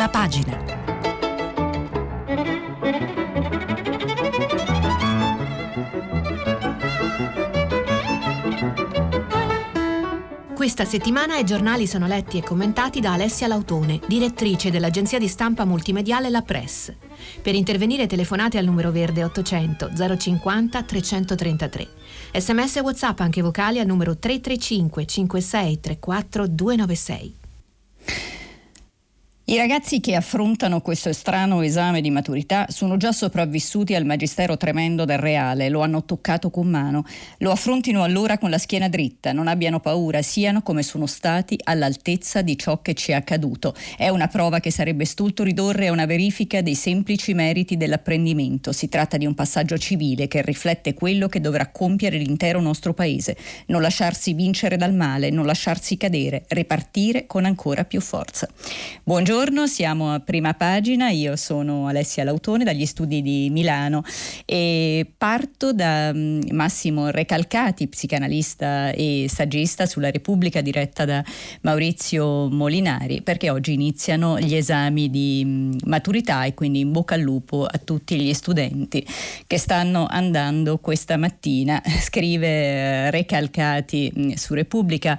Prima pagina. Questa settimana i giornali sono letti e commentati da Alessia Lautone, direttrice dell'agenzia di stampa multimediale La Press. Per intervenire telefonate al numero verde 800 050 333. Sms e WhatsApp anche vocali al numero 335 56 34 296. I ragazzi che affrontano questo strano esame di maturità sono già sopravvissuti al magistero tremendo del reale, lo hanno toccato con mano. Lo affrontino allora con la schiena dritta, non abbiano paura, siano come sono stati all'altezza di ciò che ci è accaduto. È una prova che sarebbe stulto ridurre a una verifica dei semplici meriti dell'apprendimento. Si tratta di un passaggio civile che riflette quello che dovrà compiere l'intero nostro paese. Non lasciarsi vincere dal male, non lasciarsi cadere, ripartire con ancora più forza. Buongiorno Buongiorno, siamo a prima pagina, io sono Alessia Lautone dagli studi di Milano e parto da mm, Massimo Recalcati, psicanalista e saggista sulla Repubblica diretta da Maurizio Molinari, perché oggi iniziano gli esami di mm, maturità e quindi in bocca al lupo a tutti gli studenti che stanno andando questa mattina. Scrive eh, Recalcati mm, su Repubblica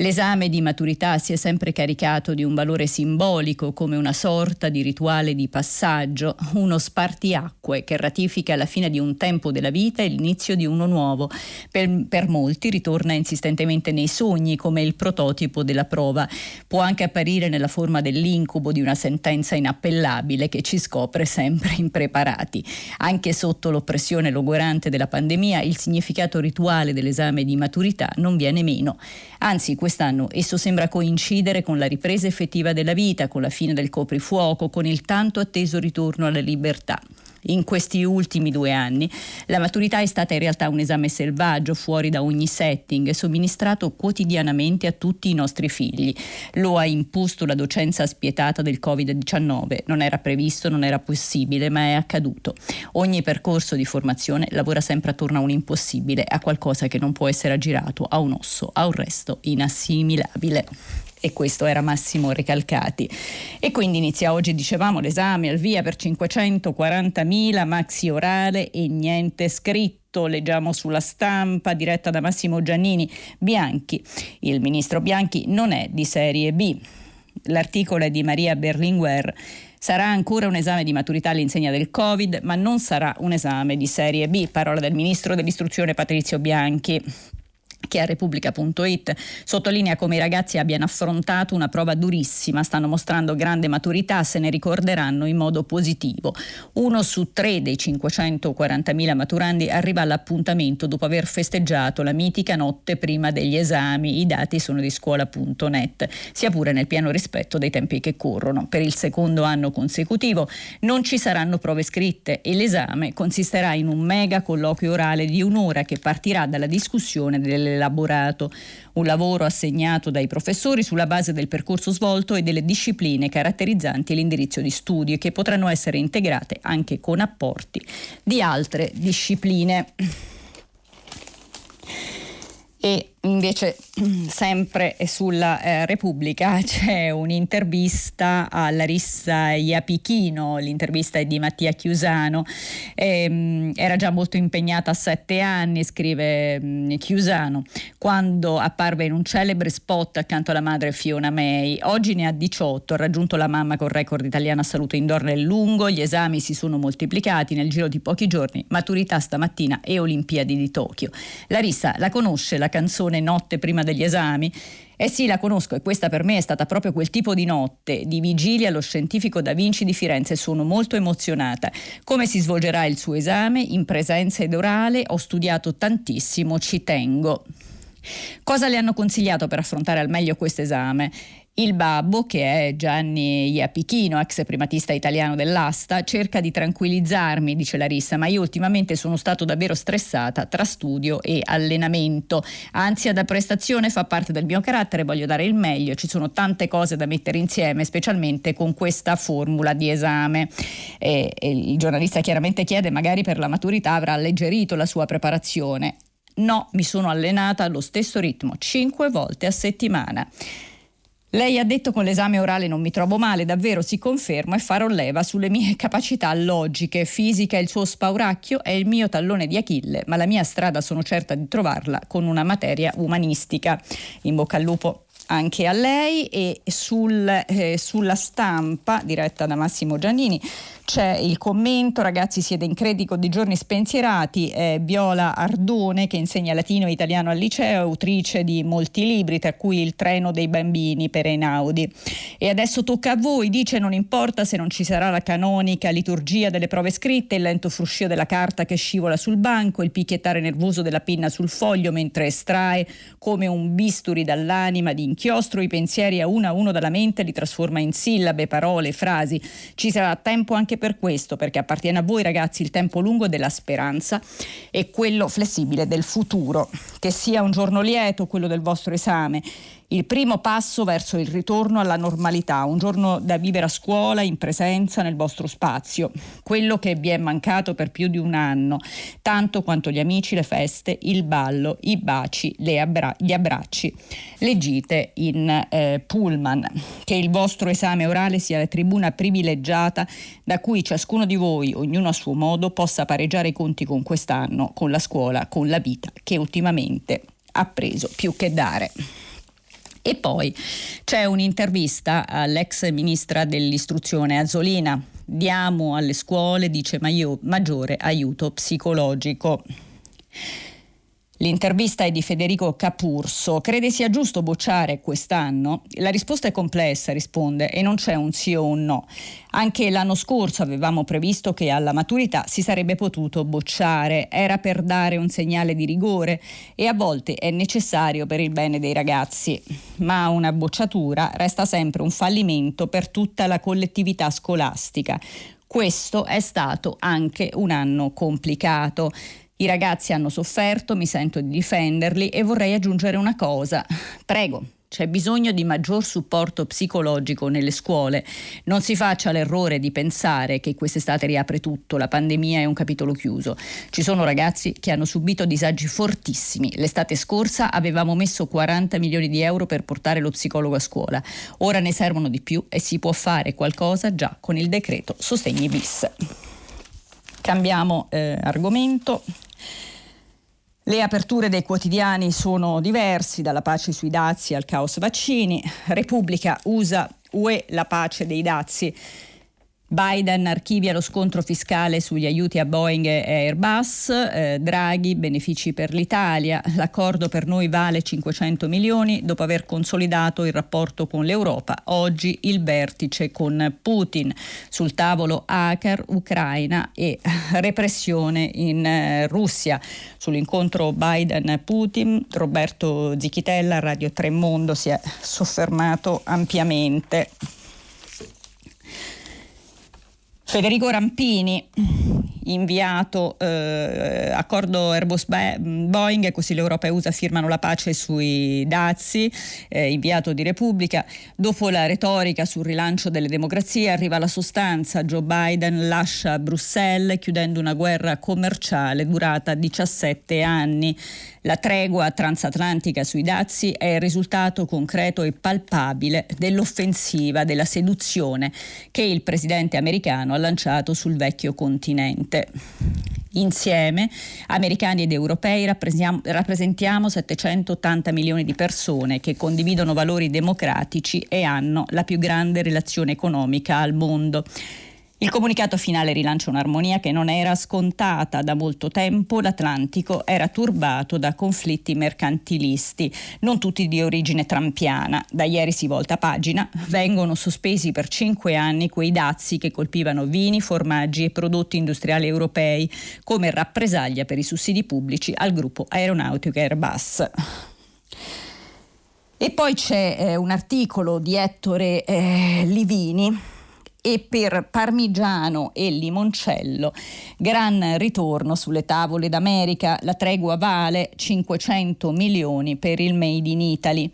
L'esame di maturità si è sempre caricato di un valore simbolico come una sorta di rituale di passaggio, uno spartiacque che ratifica la fine di un tempo della vita e l'inizio di uno nuovo. Per, per molti ritorna insistentemente nei sogni come il prototipo della prova. Può anche apparire nella forma dell'incubo di una sentenza inappellabile che ci scopre sempre impreparati. Anche sotto l'oppressione logorante della pandemia, il significato rituale dell'esame di maturità non viene meno. Anzi, quest'anno. Esso sembra coincidere con la ripresa effettiva della vita, con la fine del coprifuoco, con il tanto atteso ritorno alla libertà in questi ultimi due anni. La maturità è stata in realtà un esame selvaggio, fuori da ogni setting, somministrato quotidianamente a tutti i nostri figli. Lo ha imposto la docenza spietata del Covid-19. Non era previsto, non era possibile, ma è accaduto. Ogni percorso di formazione lavora sempre attorno a un impossibile, a qualcosa che non può essere aggirato, a un osso, a un resto inassimilabile e questo era Massimo Recalcati. E quindi inizia oggi, dicevamo, l'esame al via per 540.000 maxi orale e niente scritto leggiamo sulla stampa diretta da Massimo Giannini Bianchi. Il ministro Bianchi non è di serie B. L'articolo è di Maria Berlinguer. Sarà ancora un esame di maturità all'insegna del Covid, ma non sarà un esame di serie B. Parola del ministro dell'istruzione Patrizio Bianchi che a Repubblica.it sottolinea come i ragazzi abbiano affrontato una prova durissima, stanno mostrando grande maturità, se ne ricorderanno in modo positivo. Uno su tre dei 540.000 maturandi arriva all'appuntamento dopo aver festeggiato la mitica notte prima degli esami. I dati sono di scuola.net, sia pure nel pieno rispetto dei tempi che corrono. Per il secondo anno consecutivo non ci saranno prove scritte e l'esame consisterà in un mega colloquio orale di un'ora che partirà dalla discussione delle elaborato, un lavoro assegnato dai professori sulla base del percorso svolto e delle discipline caratterizzanti l'indirizzo di studio che potranno essere integrate anche con apporti di altre discipline. E Invece, sempre sulla eh, Repubblica c'è un'intervista a Larissa Iapichino, l'intervista è di Mattia Chiusano. Ehm, era già molto impegnata a sette anni, scrive mh, mm, Chiusano, quando apparve in un celebre spot accanto alla madre Fiona May. Oggi ne ha 18, ha raggiunto la mamma con record italiana salute indoor nel lungo, gli esami si sono moltiplicati nel giro di pochi giorni, maturità stamattina e Olimpiadi di Tokyo. Larissa la conosce la canzone canzone Notte prima degli esami. Eh sì, la conosco e questa per me è stata proprio quel tipo di notte, di vigilia allo scientifico Da Vinci di Firenze. Sono molto emozionata. Come si svolgerà il suo esame? In presenza ed orale? Ho studiato tantissimo, ci tengo. Cosa le hanno consigliato per affrontare al meglio questo esame? Il babbo, che è Gianni Iapichino, ex primatista italiano dell'asta, cerca di tranquillizzarmi, dice Larissa, ma io ultimamente sono stato davvero stressata tra studio e allenamento. Ansia da prestazione fa parte del mio carattere, voglio dare il meglio, ci sono tante cose da mettere insieme, specialmente con questa formula di esame. E, e il giornalista chiaramente chiede, magari per la maturità avrà alleggerito la sua preparazione. No, mi sono allenata allo stesso ritmo, cinque volte a settimana. Lei ha detto con l'esame orale non mi trovo male, davvero si conferma e farò leva sulle mie capacità logiche. Fisica è il suo spauracchio, è il mio tallone di Achille, ma la mia strada sono certa di trovarla con una materia umanistica. In bocca al lupo anche a lei e sul, eh, sulla stampa diretta da Massimo Giannini c'è il commento, ragazzi siete in credito di giorni spensierati, è Viola Ardone che insegna latino e italiano al liceo, autrice di molti libri, tra cui Il treno dei bambini per Einaudi. E adesso tocca a voi, dice non importa se non ci sarà la canonica liturgia delle prove scritte, il lento fruscio della carta che scivola sul banco, il picchiettare nervoso della pinna sul foglio mentre estrae come un bisturi dall'anima di inchiostro i pensieri a uno a uno dalla mente, li trasforma in sillabe, parole, frasi. Ci sarà tempo anche per questo, perché appartiene a voi ragazzi il tempo lungo della speranza e quello flessibile del futuro. Che sia un giorno lieto quello del vostro esame il primo passo verso il ritorno alla normalità, un giorno da vivere a scuola, in presenza, nel vostro spazio, quello che vi è mancato per più di un anno, tanto quanto gli amici, le feste, il ballo, i baci, abbra- gli abbracci, le gite in eh, pullman, che il vostro esame orale sia la tribuna privilegiata da cui ciascuno di voi, ognuno a suo modo, possa pareggiare i conti con quest'anno, con la scuola, con la vita che ultimamente ha preso più che dare. E poi c'è un'intervista all'ex ministra dell'istruzione Azzolina. Diamo alle scuole, dice maggiore aiuto psicologico. L'intervista è di Federico Capurso. Crede sia giusto bocciare quest'anno? La risposta è complessa, risponde, e non c'è un sì o un no. Anche l'anno scorso avevamo previsto che alla maturità si sarebbe potuto bocciare. Era per dare un segnale di rigore e a volte è necessario per il bene dei ragazzi. Ma una bocciatura resta sempre un fallimento per tutta la collettività scolastica. Questo è stato anche un anno complicato. I ragazzi hanno sofferto, mi sento di difenderli e vorrei aggiungere una cosa. Prego. C'è bisogno di maggior supporto psicologico nelle scuole. Non si faccia l'errore di pensare che quest'estate riapre tutto, la pandemia è un capitolo chiuso. Ci sono ragazzi che hanno subito disagi fortissimi. L'estate scorsa avevamo messo 40 milioni di euro per portare lo psicologo a scuola. Ora ne servono di più e si può fare qualcosa già con il decreto Sostegni bis. Cambiamo eh, argomento. Le aperture dei quotidiani sono diversi, dalla pace sui dazi al caos vaccini. Repubblica usa UE la pace dei dazi Biden archivia lo scontro fiscale sugli aiuti a Boeing e Airbus, eh, Draghi benefici per l'Italia, l'accordo per noi vale 500 milioni dopo aver consolidato il rapporto con l'Europa, oggi il vertice con Putin, sul tavolo hacker, Ucraina e repressione in eh, Russia. Sull'incontro Biden-Putin Roberto Zichitella, Radio Tremondo, si è soffermato ampiamente. Federico Rampini, inviato eh, accordo Airbus Boeing, così l'Europa e USA firmano la pace sui dazi, eh, inviato di Repubblica. Dopo la retorica sul rilancio delle democrazie arriva la sostanza. Joe Biden lascia Bruxelles chiudendo una guerra commerciale durata 17 anni. La tregua transatlantica sui dazi è il risultato concreto e palpabile dell'offensiva, della seduzione che il presidente americano ha lanciato sul vecchio continente. Insieme, americani ed europei, rappresentiamo 780 milioni di persone che condividono valori democratici e hanno la più grande relazione economica al mondo. Il comunicato finale rilancia un'armonia che non era scontata da molto tempo. L'Atlantico era turbato da conflitti mercantilisti, non tutti di origine trampiana. Da ieri si volta pagina. Vengono sospesi per cinque anni quei dazi che colpivano vini, formaggi e prodotti industriali europei come rappresaglia per i sussidi pubblici al gruppo aeronautico Airbus. E poi c'è eh, un articolo di Ettore eh, Livini e per Parmigiano e Limoncello. Gran ritorno sulle tavole d'America, la tregua vale 500 milioni per il Made in Italy.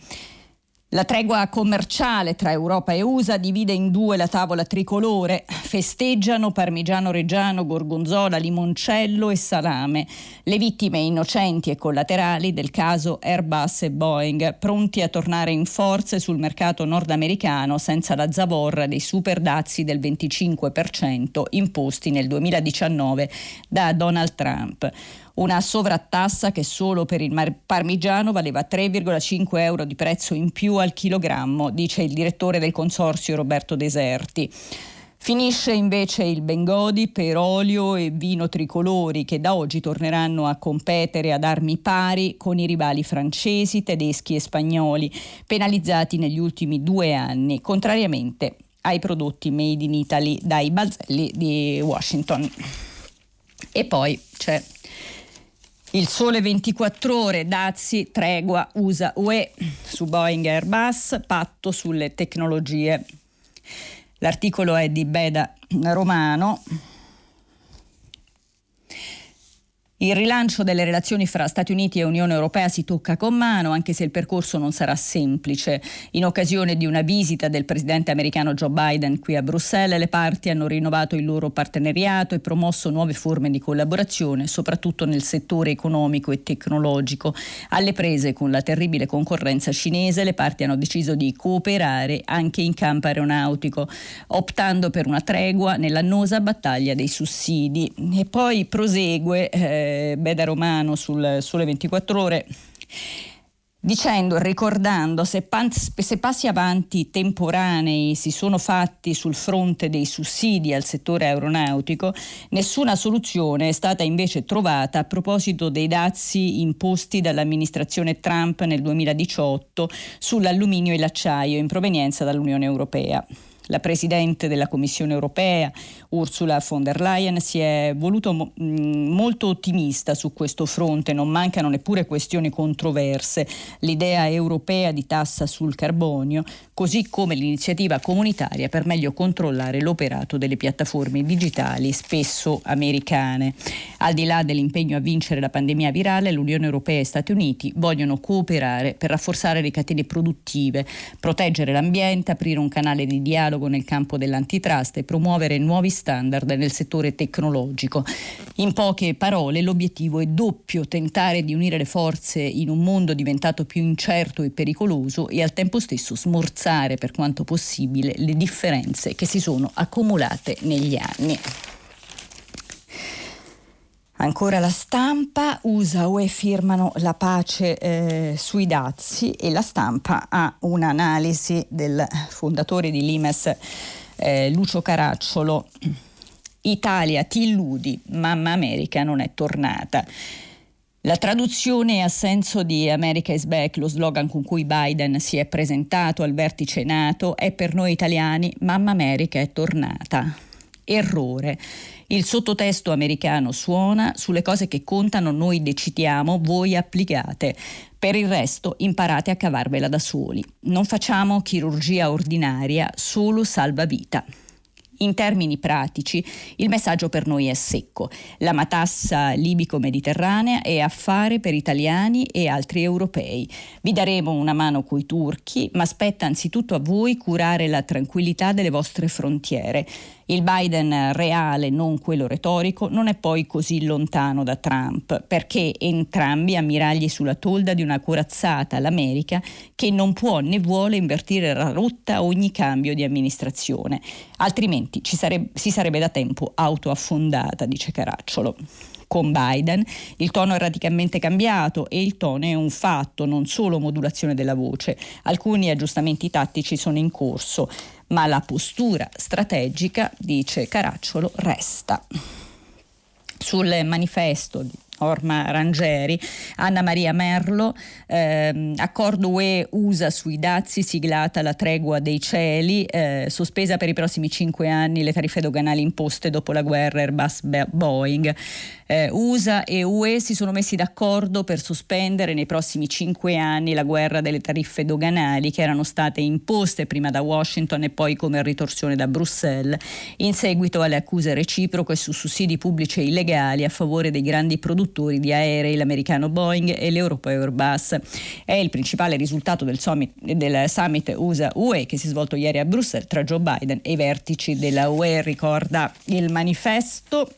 La tregua commerciale tra Europa e USA divide in due la tavola tricolore. Festeggiano parmigiano reggiano, gorgonzola, limoncello e salame. Le vittime innocenti e collaterali del caso Airbus e Boeing, pronti a tornare in forze sul mercato nordamericano senza la zavorra dei super dazi del 25% imposti nel 2019 da Donald Trump una sovrattassa che solo per il parmigiano valeva 3,5 euro di prezzo in più al chilogrammo, dice il direttore del consorzio Roberto Deserti. Finisce invece il Bengodi per olio e vino tricolori che da oggi torneranno a competere ad armi pari con i rivali francesi, tedeschi e spagnoli, penalizzati negli ultimi due anni, contrariamente ai prodotti made in Italy dai balzelli di Washington. E poi c'è il sole 24 ore, dazi, tregua, USA, UE su Boeing Airbus, patto sulle tecnologie. L'articolo è di Beda Romano. Il rilancio delle relazioni fra Stati Uniti e Unione Europea si tocca con mano, anche se il percorso non sarà semplice. In occasione di una visita del presidente americano Joe Biden qui a Bruxelles, le parti hanno rinnovato il loro partenariato e promosso nuove forme di collaborazione, soprattutto nel settore economico e tecnologico. Alle prese con la terribile concorrenza cinese, le parti hanno deciso di cooperare anche in campo aeronautico, optando per una tregua nell'annosa battaglia dei sussidi. E poi prosegue. Eh, Beda Romano sul Sole 24 Ore dicendo, ricordando, se, pan, se, passi avanti temporanei si sono fatti sul fronte dei sussidi al settore aeronautico, nessuna soluzione è stata invece trovata a proposito dei dazi imposti dall'amministrazione Trump nel 2018 sull'alluminio e l'acciaio in provenienza dall'Unione Europea. La Presidente della Commissione europea, Ursula von der Leyen, si è voluto mo- mm, molto ottimista su questo fronte, non mancano neppure questioni controverse. L'idea europea di tassa sul carbonio, così come l'iniziativa comunitaria per meglio controllare l'operato delle piattaforme digitali, spesso americane. Al di là dell'impegno a vincere la pandemia virale, l'Unione Europea e Stati Uniti vogliono cooperare per rafforzare le catene produttive, proteggere l'ambiente, aprire un canale di dialogo dialogo nel campo dell'antitrust e promuovere nuovi standard nel settore tecnologico. In poche parole l'obiettivo è doppio, tentare di unire le forze in un mondo diventato più incerto e pericoloso e al tempo stesso smorzare per quanto possibile le differenze che si sono accumulate negli anni. Ancora la stampa, USA UE firmano la pace eh, sui dazi e la stampa ha un'analisi del fondatore di Limes, eh, Lucio Caracciolo. Italia, ti illudi, mamma America non è tornata. La traduzione a senso di America is back, lo slogan con cui Biden si è presentato al vertice NATO, è per noi italiani Mamma America è tornata. Errore. Il sottotesto americano suona, sulle cose che contano noi decidiamo, voi applicate. Per il resto imparate a cavarvela da soli. Non facciamo chirurgia ordinaria, solo salvavita. In termini pratici, il messaggio per noi è secco. La matassa libico-mediterranea è affare per italiani e altri europei. Vi daremo una mano coi turchi, ma spetta anzitutto a voi curare la tranquillità delle vostre frontiere. Il Biden reale, non quello retorico, non è poi così lontano da Trump, perché entrambi ammiragli sulla tolda di una corazzata all'America che non può né vuole invertire la rotta a ogni cambio di amministrazione. Altrimenti sareb- si sarebbe da tempo autoaffondata, dice Caracciolo con Biden. Il tono è radicalmente cambiato e il tono è un fatto, non solo modulazione della voce. Alcuni aggiustamenti tattici sono in corso ma la postura strategica, dice Caracciolo, resta. Sul manifesto Orma Rangeri, Anna Maria Merlo, ehm, accordo UE USA sui dazi, siglata la tregua dei cieli, eh, sospesa per i prossimi cinque anni le tariffe doganali imposte dopo la guerra Airbus Boeing. Eh, USA e UE si sono messi d'accordo per sospendere nei prossimi cinque anni la guerra delle tariffe doganali che erano state imposte prima da Washington e poi come ritorsione da Bruxelles, in seguito alle accuse reciproche su sussidi pubblici illegali a favore dei grandi produttori produttori di aerei, l'americano Boeing e l'europeo Airbus. È il principale risultato del summit, del summit USA-UE che si è svolto ieri a Bruxelles tra Joe Biden e i vertici della UE, ricorda il manifesto.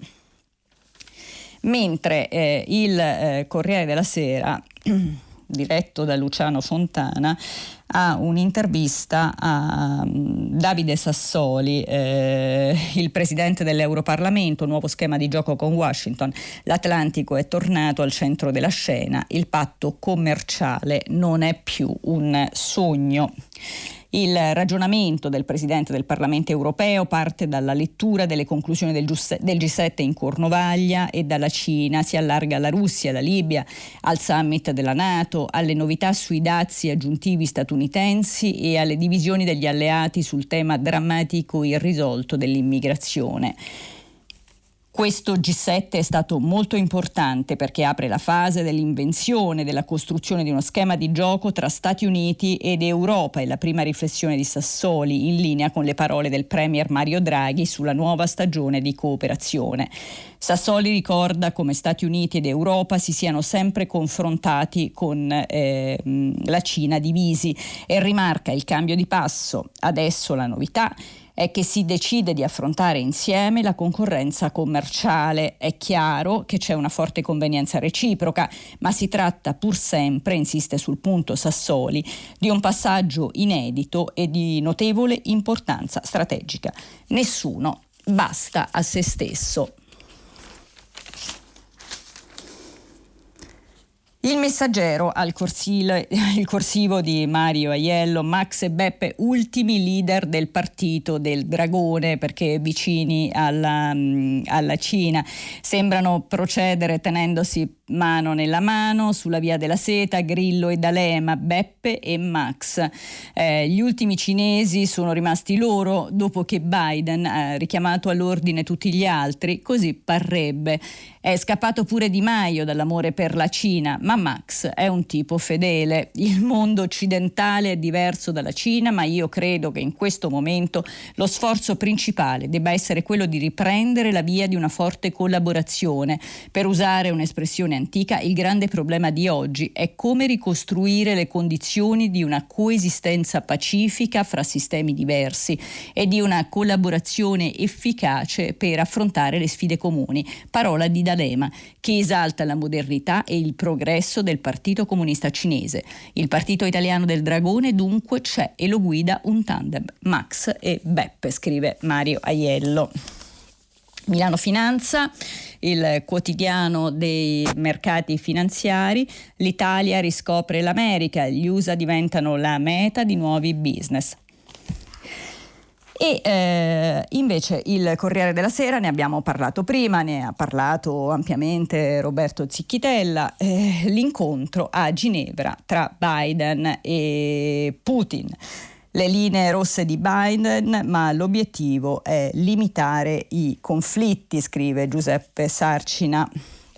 Mentre eh, il eh, Corriere della Sera diretto da Luciano Fontana, ha un'intervista a mm, Davide Sassoli, eh, il presidente dell'Europarlamento, nuovo schema di gioco con Washington. L'Atlantico è tornato al centro della scena, il patto commerciale non è più un sogno. Il ragionamento del Presidente del Parlamento europeo parte dalla lettura delle conclusioni del G7 in Cornovaglia e dalla Cina, si allarga alla Russia, alla Libia, al summit della Nato, alle novità sui dazi aggiuntivi statunitensi e alle divisioni degli alleati sul tema drammatico irrisolto dell'immigrazione. Questo G7 è stato molto importante perché apre la fase dell'invenzione, della costruzione di uno schema di gioco tra Stati Uniti ed Europa e la prima riflessione di Sassoli in linea con le parole del Premier Mario Draghi sulla nuova stagione di cooperazione. Sassoli ricorda come Stati Uniti ed Europa si siano sempre confrontati con eh, la Cina divisi e rimarca il cambio di passo. Adesso la novità è che si decide di affrontare insieme la concorrenza commerciale. È chiaro che c'è una forte convenienza reciproca, ma si tratta pur sempre, insiste sul punto Sassoli, di un passaggio inedito e di notevole importanza strategica. Nessuno basta a se stesso. Il messaggero al corsile, il corsivo di Mario Aiello, Max e Beppe, ultimi leader del partito del Dragone perché vicini alla, mm, alla Cina, sembrano procedere tenendosi mano nella mano sulla via della seta, Grillo e D'Alema, Beppe e Max. Eh, gli ultimi cinesi sono rimasti loro dopo che Biden ha richiamato all'ordine tutti gli altri, così parrebbe. È scappato pure Di Maio dall'amore per la Cina, ma Max è un tipo fedele. Il mondo occidentale è diverso dalla Cina, ma io credo che in questo momento lo sforzo principale debba essere quello di riprendere la via di una forte collaborazione. Per usare un'espressione antica, il grande problema di oggi è come ricostruire le condizioni di una coesistenza pacifica fra sistemi diversi e di una collaborazione efficace per affrontare le sfide comuni. Parola di D'Alema, che esalta la modernità e il progresso del Partito Comunista Cinese. Il Partito Italiano del Dragone dunque c'è e lo guida un tandem, Max e Beppe, scrive Mario Aiello. Milano Finanza, il quotidiano dei mercati finanziari, l'Italia riscopre l'America, gli USA diventano la meta di nuovi business. E eh, invece il Corriere della Sera, ne abbiamo parlato prima, ne ha parlato ampiamente Roberto Zicchitella, eh, l'incontro a Ginevra tra Biden e Putin le linee rosse di Biden, ma l'obiettivo è limitare i conflitti, scrive Giuseppe Sarcina.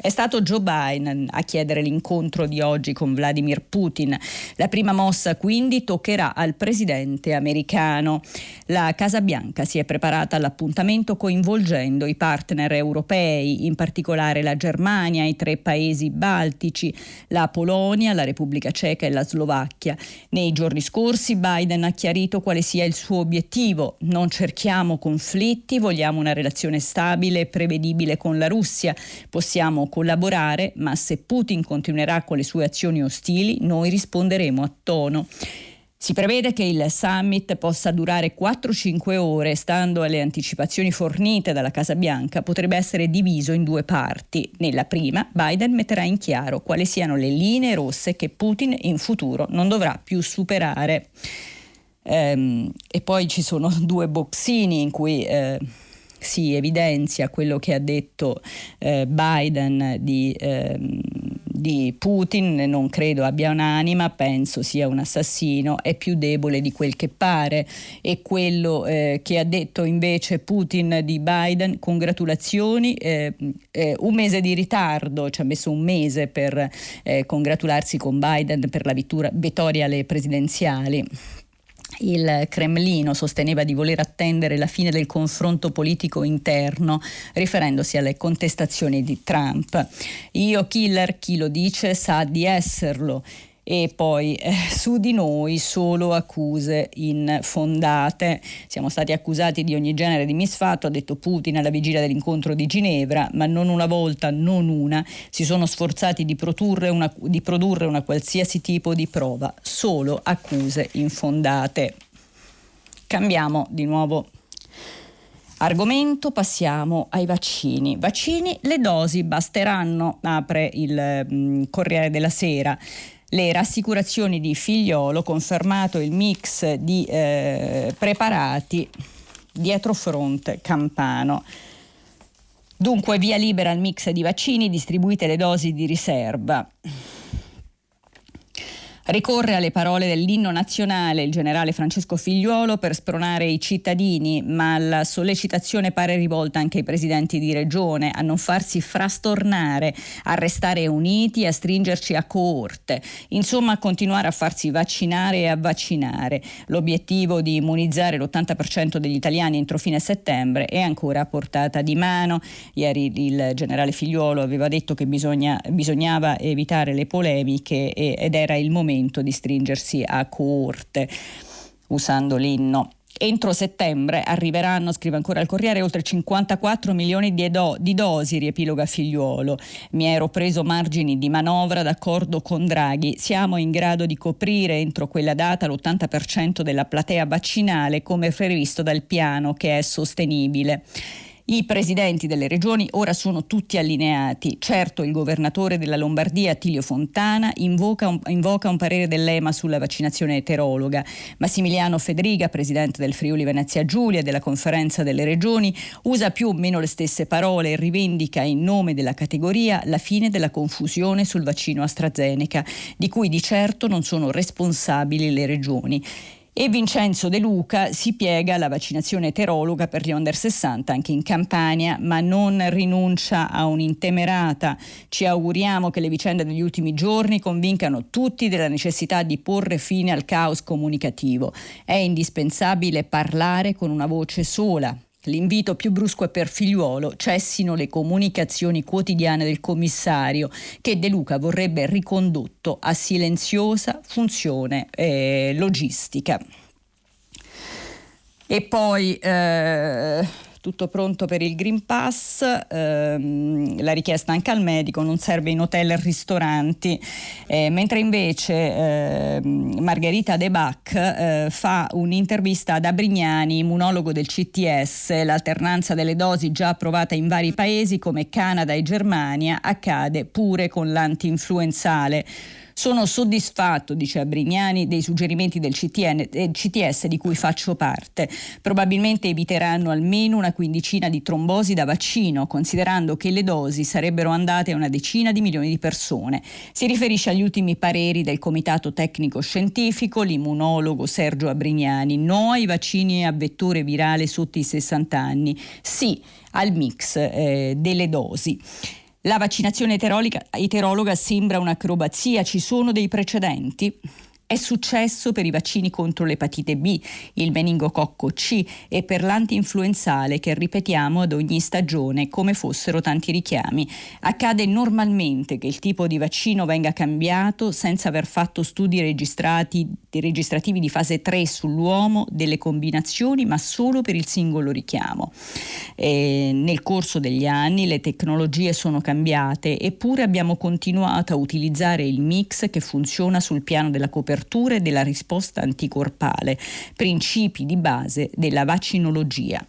È stato Joe Biden a chiedere l'incontro di oggi con Vladimir Putin. La prima mossa quindi toccherà al presidente americano. La Casa Bianca si è preparata all'appuntamento coinvolgendo i partner europei, in particolare la Germania, i tre paesi baltici, la Polonia, la Repubblica Ceca e la Slovacchia. Nei giorni scorsi Biden ha chiarito quale sia il suo obiettivo. Non cerchiamo conflitti, vogliamo una relazione stabile e prevedibile con la Russia. Possiamo collaborare, ma se Putin continuerà con le sue azioni ostili, noi risponderemo a tono. Si prevede che il summit possa durare 4-5 ore, stando alle anticipazioni fornite dalla Casa Bianca, potrebbe essere diviso in due parti. Nella prima, Biden metterà in chiaro quali siano le linee rosse che Putin in futuro non dovrà più superare. Ehm, e poi ci sono due boxini in cui... Eh, si evidenzia quello che ha detto eh, Biden di, eh, di, Putin, non credo abbia un'anima, penso sia un assassino, è più debole di quel che pare. E quello eh, che ha detto invece Putin di Biden, congratulazioni, eh, eh, un mese di ritardo, ci ha messo un mese per eh, congratularsi con Biden per la vittoria alle presidenziali il Cremlino sosteneva di voler attendere la fine del confronto politico interno, riferendosi alle contestazioni di Trump. Io killer, chi lo dice sa di esserlo e poi eh, su di noi solo accuse infondate. Siamo stati accusati di ogni genere di misfatto, ha detto Putin alla vigilia dell'incontro di Ginevra, ma non una volta, non una, si sono sforzati di produrre una, di produrre una qualsiasi tipo di prova, solo accuse infondate. Cambiamo di nuovo argomento, passiamo ai vaccini. Vaccini, le dosi basteranno, apre il mh, mm, Corriere della Sera le rassicurazioni di figliolo, confermato il mix di eh, preparati dietro fronte campano. Dunque via libera al mix di vaccini, distribuite le dosi di riserva. Ricorre alle parole dell'inno nazionale il generale Francesco Figliuolo per spronare i cittadini, ma la sollecitazione pare rivolta anche ai presidenti di regione a non farsi frastornare, a restare uniti, a stringerci a coorte, insomma a continuare a farsi vaccinare e a vaccinare. L'obiettivo di immunizzare l'80% degli italiani entro fine settembre è ancora a portata di mano. Ieri il generale Figliuolo aveva detto che bisogna, bisognava evitare le polemiche ed era il momento momento di stringersi a coorte usando l'inno. Entro settembre arriveranno, scrive ancora il Corriere, oltre 54 milioni di, do- di, dosi, riepiloga Figliuolo. Mi ero preso margini di manovra d'accordo con Draghi. Siamo in grado di coprire entro quella data l'80% della platea vaccinale come previsto dal piano che è sostenibile. I presidenti delle regioni ora sono tutti allineati. Certo, il governatore della Lombardia, Attilio Fontana, invoca un, invoca un parere dell'EMA sulla vaccinazione eterologa. Massimiliano Federiga, presidente del Friuli Venezia Giulia e della conferenza delle regioni, usa più o meno le stesse parole e rivendica in nome della categoria la fine della confusione sul vaccino AstraZeneca, di cui di certo non sono responsabili le regioni. E Vincenzo De Luca si piega alla vaccinazione eterologa per gli under 60 anche in Campania, ma non rinuncia a un'intemerata. Ci auguriamo che le vicende degli ultimi giorni convincano tutti della necessità di porre fine al caos comunicativo. È indispensabile parlare con una voce sola, L'invito più brusco è per figliuolo, cessino le comunicazioni quotidiane del commissario che De Luca vorrebbe ricondotto a silenziosa funzione eh, logistica. E poi eh, tutto pronto per il Green Pass, ehm, la richiesta anche al medico, non serve in hotel e ristoranti, eh, mentre invece eh, Margherita De Bac eh, fa un'intervista ad Abrignani, immunologo del CTS, l'alternanza delle dosi già approvata in vari paesi come Canada e Germania accade pure con l'anti-influenzale. Sono soddisfatto, dice Abrignani, dei suggerimenti del CTN, eh, CTS di cui faccio parte. Probabilmente eviteranno almeno una quindicina di trombosi da vaccino, considerando che le dosi sarebbero andate a una decina di milioni di persone. Si riferisce agli ultimi pareri del Comitato Tecnico Scientifico, l'immunologo Sergio Abrignani. No ai vaccini a vettore virale sotto i 60 anni. Sì al mix eh, delle dosi. La vaccinazione eterologa sembra un'acrobazia, ci sono dei precedenti? È successo per i vaccini contro l'epatite B, il meningococco C e per l'antinfluenzale che ripetiamo ad ogni stagione come fossero tanti richiami. Accade normalmente che il tipo di vaccino venga cambiato senza aver fatto studi registrativi di fase 3 sull'uomo delle combinazioni, ma solo per il singolo richiamo. E nel corso degli anni le tecnologie sono cambiate, eppure abbiamo continuato a utilizzare il mix che funziona sul piano della copertura copertura e della risposta anticorpale, principi di base della vaccinologia.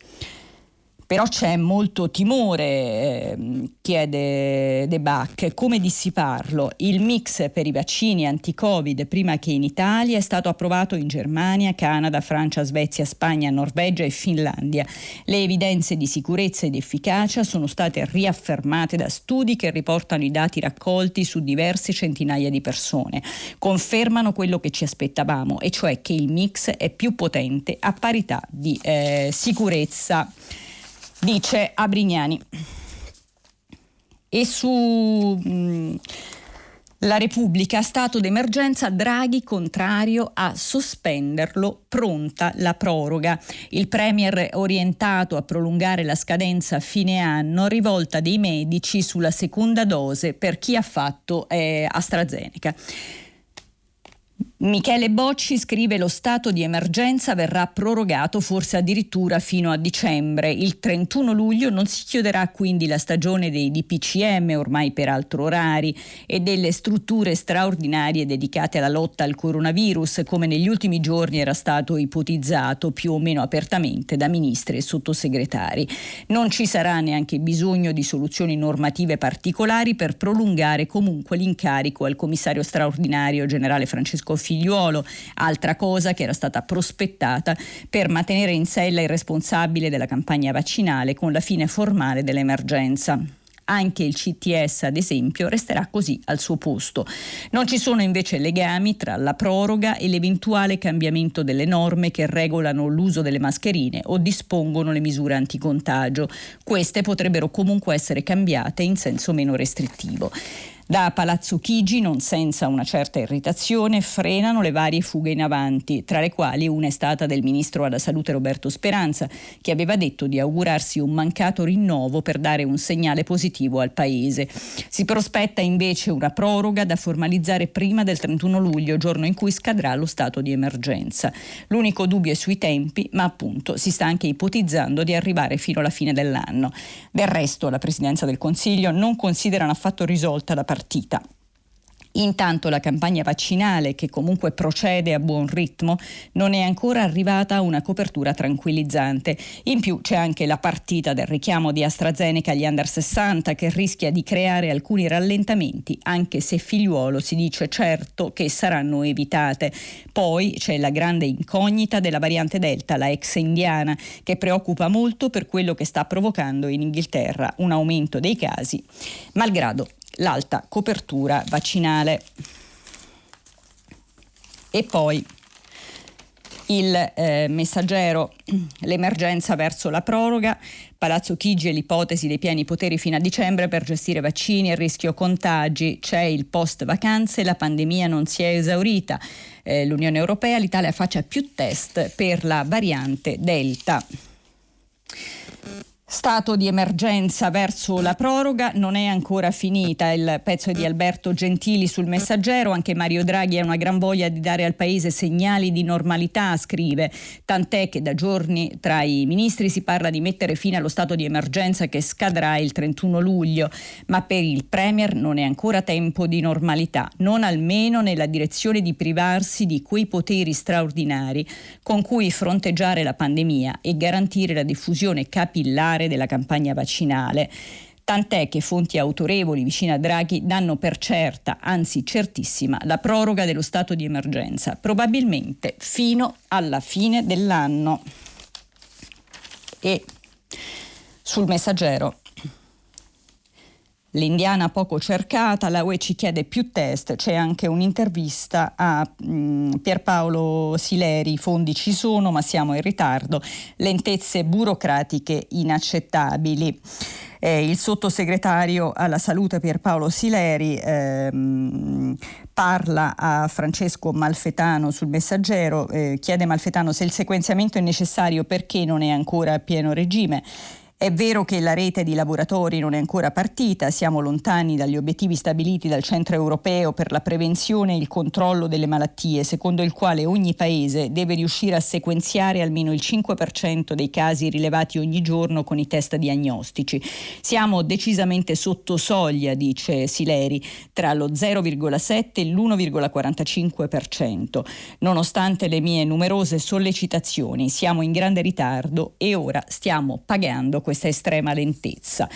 Però c'è molto timore, eh, chiede De Bach, come dissiparlo? Il mix per i vaccini anti-Covid prima che in Italia è stato approvato in Germania, Canada, Francia, Svezia, Spagna, Norvegia e Finlandia. Le evidenze di sicurezza ed efficacia sono state riaffermate da studi che riportano i dati raccolti su diverse centinaia di persone. Confermano quello che ci aspettavamo, e cioè che il mix è più potente a parità di eh, sicurezza dice Abrignani. E su... Mh, mm, La Repubblica, stato d'emergenza, Draghi contrario a sospenderlo, pronta la proroga. Il Premier orientato a prolungare la scadenza a fine anno, rivolta dei medici sulla seconda dose per chi ha fatto eh, AstraZeneca. Michele Bocci scrive lo stato di emergenza verrà prorogato forse addirittura fino a dicembre. Il 31 luglio non si chiuderà quindi la stagione dei DPCM, ormai peraltro rari, e delle strutture straordinarie dedicate alla lotta al coronavirus, come negli ultimi giorni era stato ipotizzato più o meno apertamente da ministri e sottosegretari. Non ci sarà neanche bisogno di soluzioni normative particolari per prolungare comunque l'incarico al commissario straordinario generale Francesco Fini figliuolo, altra cosa che era stata prospettata per mantenere in sella il responsabile della campagna vaccinale con la fine formale dell'emergenza. Anche il CTS, ad esempio, resterà così al suo posto. Non ci sono invece legami tra la proroga e l'eventuale cambiamento delle norme che regolano l'uso delle mascherine o dispongono le misure anticontagio. Queste potrebbero comunque essere cambiate in senso meno restrittivo. Da Palazzo Chigi, non senza una certa irritazione, frenano le varie fughe in avanti, tra le quali una è stata del ministro alla salute Roberto Speranza, che aveva detto di augurarsi un mancato rinnovo per dare un segnale positivo al Paese. Si prospetta invece una proroga da formalizzare prima del 31 luglio, giorno in cui scadrà lo stato di emergenza. L'unico dubbio è sui tempi, ma appunto si sta anche ipotizzando di arrivare fino alla fine dell'anno. Del resto la Presidenza del Consiglio non considera affatto risolta la partita. Intanto la campagna vaccinale, che comunque procede a buon ritmo, non è ancora arrivata a una copertura tranquillizzante. In più c'è anche la partita del richiamo di AstraZeneca agli under 60 che rischia di creare alcuni rallentamenti, anche se figliuolo si dice certo che saranno evitate. Poi c'è la grande incognita della variante Delta, la ex indiana, che preoccupa molto per quello che sta provocando in Inghilterra un aumento dei casi, malgrado l'alta copertura vaccinale. E poi il eh, messaggero, l'emergenza verso la proroga, Palazzo Chigi e l'ipotesi dei pieni poteri fino a dicembre per gestire vaccini e rischio contagi, c'è il post vacanze, la pandemia non si è esaurita, eh, l'Unione Europea, l'Italia faccia più test per la variante Delta. Stato di emergenza verso la proroga non è ancora finita. Il pezzo è di Alberto Gentili sul messaggero. Anche Mario Draghi ha una gran voglia di dare al Paese segnali di normalità, scrive. Tant'è che da giorni tra i ministri si parla di mettere fine allo stato di emergenza che scadrà il 31 luglio. Ma per il Premier non è ancora tempo di normalità, non almeno nella direzione di privarsi di quei poteri straordinari con cui fronteggiare la pandemia e garantire la diffusione capillare particolare della campagna vaccinale. Tant'è che fonti autorevoli vicine a Draghi danno per certa, anzi certissima, la proroga dello stato di emergenza, probabilmente fino alla fine dell'anno. E sul messaggero L'indiana poco cercata, la UE ci chiede più test, c'è anche un'intervista a mh, mm, Pierpaolo Sileri, i fondi ci sono ma siamo in ritardo, lentezze burocratiche inaccettabili. Eh, il sottosegretario alla salute Pierpaolo Sileri ehm, parla a Francesco Malfetano sul messaggero, eh, chiede Malfetano se il sequenziamento è necessario perché non è ancora a pieno regime. È vero che la rete di laboratori non è ancora partita, siamo lontani dagli obiettivi stabiliti dal Centro europeo per la prevenzione e il controllo delle malattie, secondo il quale ogni paese deve riuscire a sequenziare almeno il 5% dei casi rilevati ogni giorno con i test diagnostici. Siamo decisamente sotto soglia, dice Sileri, tra lo 0,7 e l'1,45%. Nonostante le mie numerose sollecitazioni, siamo in grande ritardo e ora stiamo pagando questa estrema lentezza.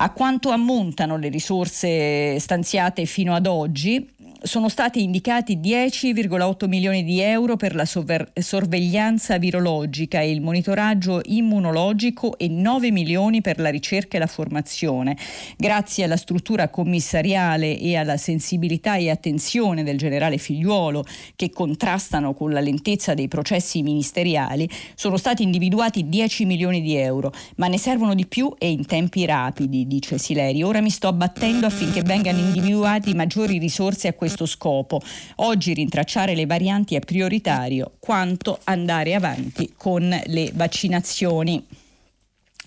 A quanto ammontano le risorse stanziate fino ad oggi? Sono stati indicati 10,8 milioni di euro per la sovver- sorveglianza virologica e il monitoraggio immunologico e 9 milioni per la ricerca e la formazione. Grazie alla struttura commissariale e alla sensibilità e attenzione del generale Figliuolo che contrastano con la lentezza dei processi ministeriali, sono stati individuati 10 milioni di euro, ma ne servono di più e in tempi rapidi, dice Sileri. Ora mi sto battendo affinché vengano individuati maggiori risorse a questo questo scopo. Oggi rintracciare le varianti è prioritario, quanto andare avanti con le vaccinazioni.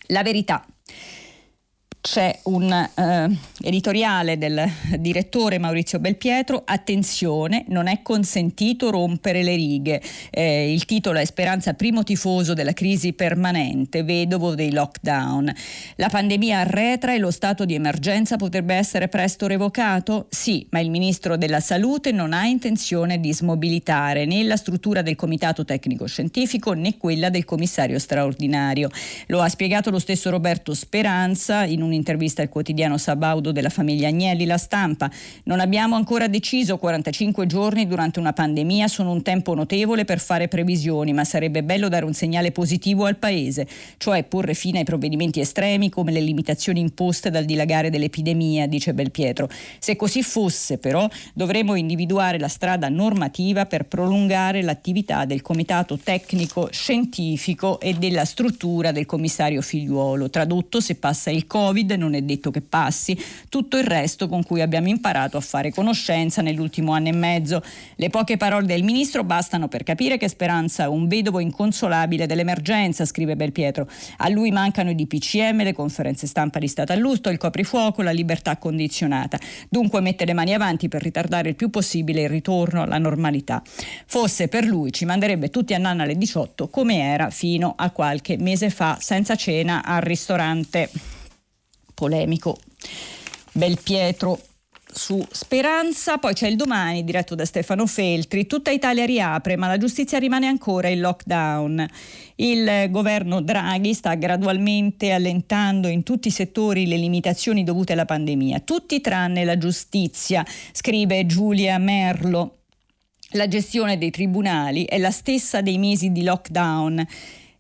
La verità c'è un eh, editoriale del direttore Maurizio Belpietro, attenzione, non è consentito rompere le righe. Eh, il titolo è Speranza primo tifoso della crisi permanente, vedovo dei lockdown. La pandemia arretra e lo stato di emergenza potrebbe essere presto revocato? Sì, ma il ministro della Salute non ha intenzione di smobilitare né la struttura del comitato tecnico scientifico né quella del commissario straordinario. Lo ha spiegato lo stesso Roberto Speranza in un un'intervista al quotidiano Sabaudo della famiglia Agnelli, la stampa. Non abbiamo ancora deciso, 45 giorni durante una pandemia sono un tempo notevole per fare previsioni, ma sarebbe bello dare un segnale positivo al Paese, cioè porre fine ai provvedimenti estremi come le limitazioni imposte dal dilagare dell'epidemia, dice Belpietro. Se così fosse, però, dovremmo individuare la strada normativa per prolungare l'attività del comitato tecnico scientifico e della struttura del commissario figliuolo. Tradotto, se passa il Covid, Covid, non è detto che passi, tutto il resto con cui abbiamo imparato a fare conoscenza nell'ultimo anno e mezzo. Le poche parole del ministro bastano per capire che Speranza è un vedovo inconsolabile dell'emergenza, scrive Belpietro. A lui mancano i DPCM, le conferenze stampa di Stato all'usto, il coprifuoco, la libertà condizionata. Dunque mette le mani avanti per ritardare il più possibile il ritorno alla normalità. Fosse per lui ci manderebbe tutti a Nanna alle 18 come era fino a qualche mese fa senza cena al ristorante polemico Belpietro su Speranza, poi c'è il domani diretto da Stefano Feltri, tutta Italia riapre ma la giustizia rimane ancora in lockdown. Il governo Draghi sta gradualmente allentando in tutti i settori le limitazioni dovute alla pandemia, tutti tranne la giustizia, scrive Giulia Merlo. La gestione dei tribunali è la stessa dei mesi di lockdown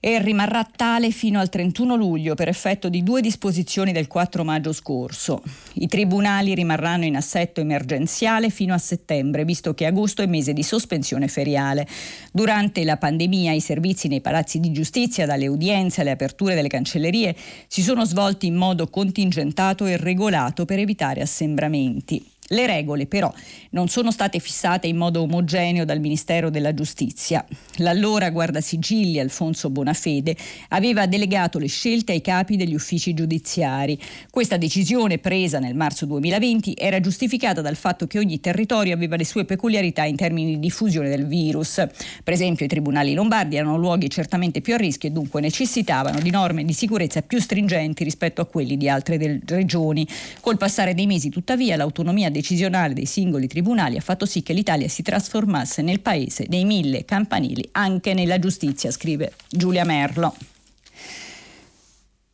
e rimarrà tale fino al 31 luglio per effetto di due disposizioni del 4 maggio scorso. I tribunali rimarranno in assetto emergenziale fino a settembre, visto che agosto è mese di sospensione feriale. Durante la pandemia i servizi nei palazzi di giustizia, dalle udienze alle aperture delle cancellerie, si sono svolti in modo contingentato e regolato per evitare assembramenti. Le regole però non sono state fissate in modo omogeneo dal Ministero della Giustizia. L'allora guardasigilli Alfonso Bonafede aveva delegato le scelte ai capi degli uffici giudiziari. Questa decisione presa nel marzo 2020 era giustificata dal fatto che ogni territorio aveva le sue peculiarità in termini di diffusione del virus. Per esempio i tribunali lombardi erano luoghi certamente più a rischio e dunque necessitavano di norme di sicurezza più stringenti rispetto a quelli di altre regioni. Col passare dei mesi tuttavia l'autonomia dei decisionale dei singoli tribunali ha fatto sì che l'Italia si trasformasse nel paese dei mille campanili anche nella giustizia, scrive Giulia Merlo.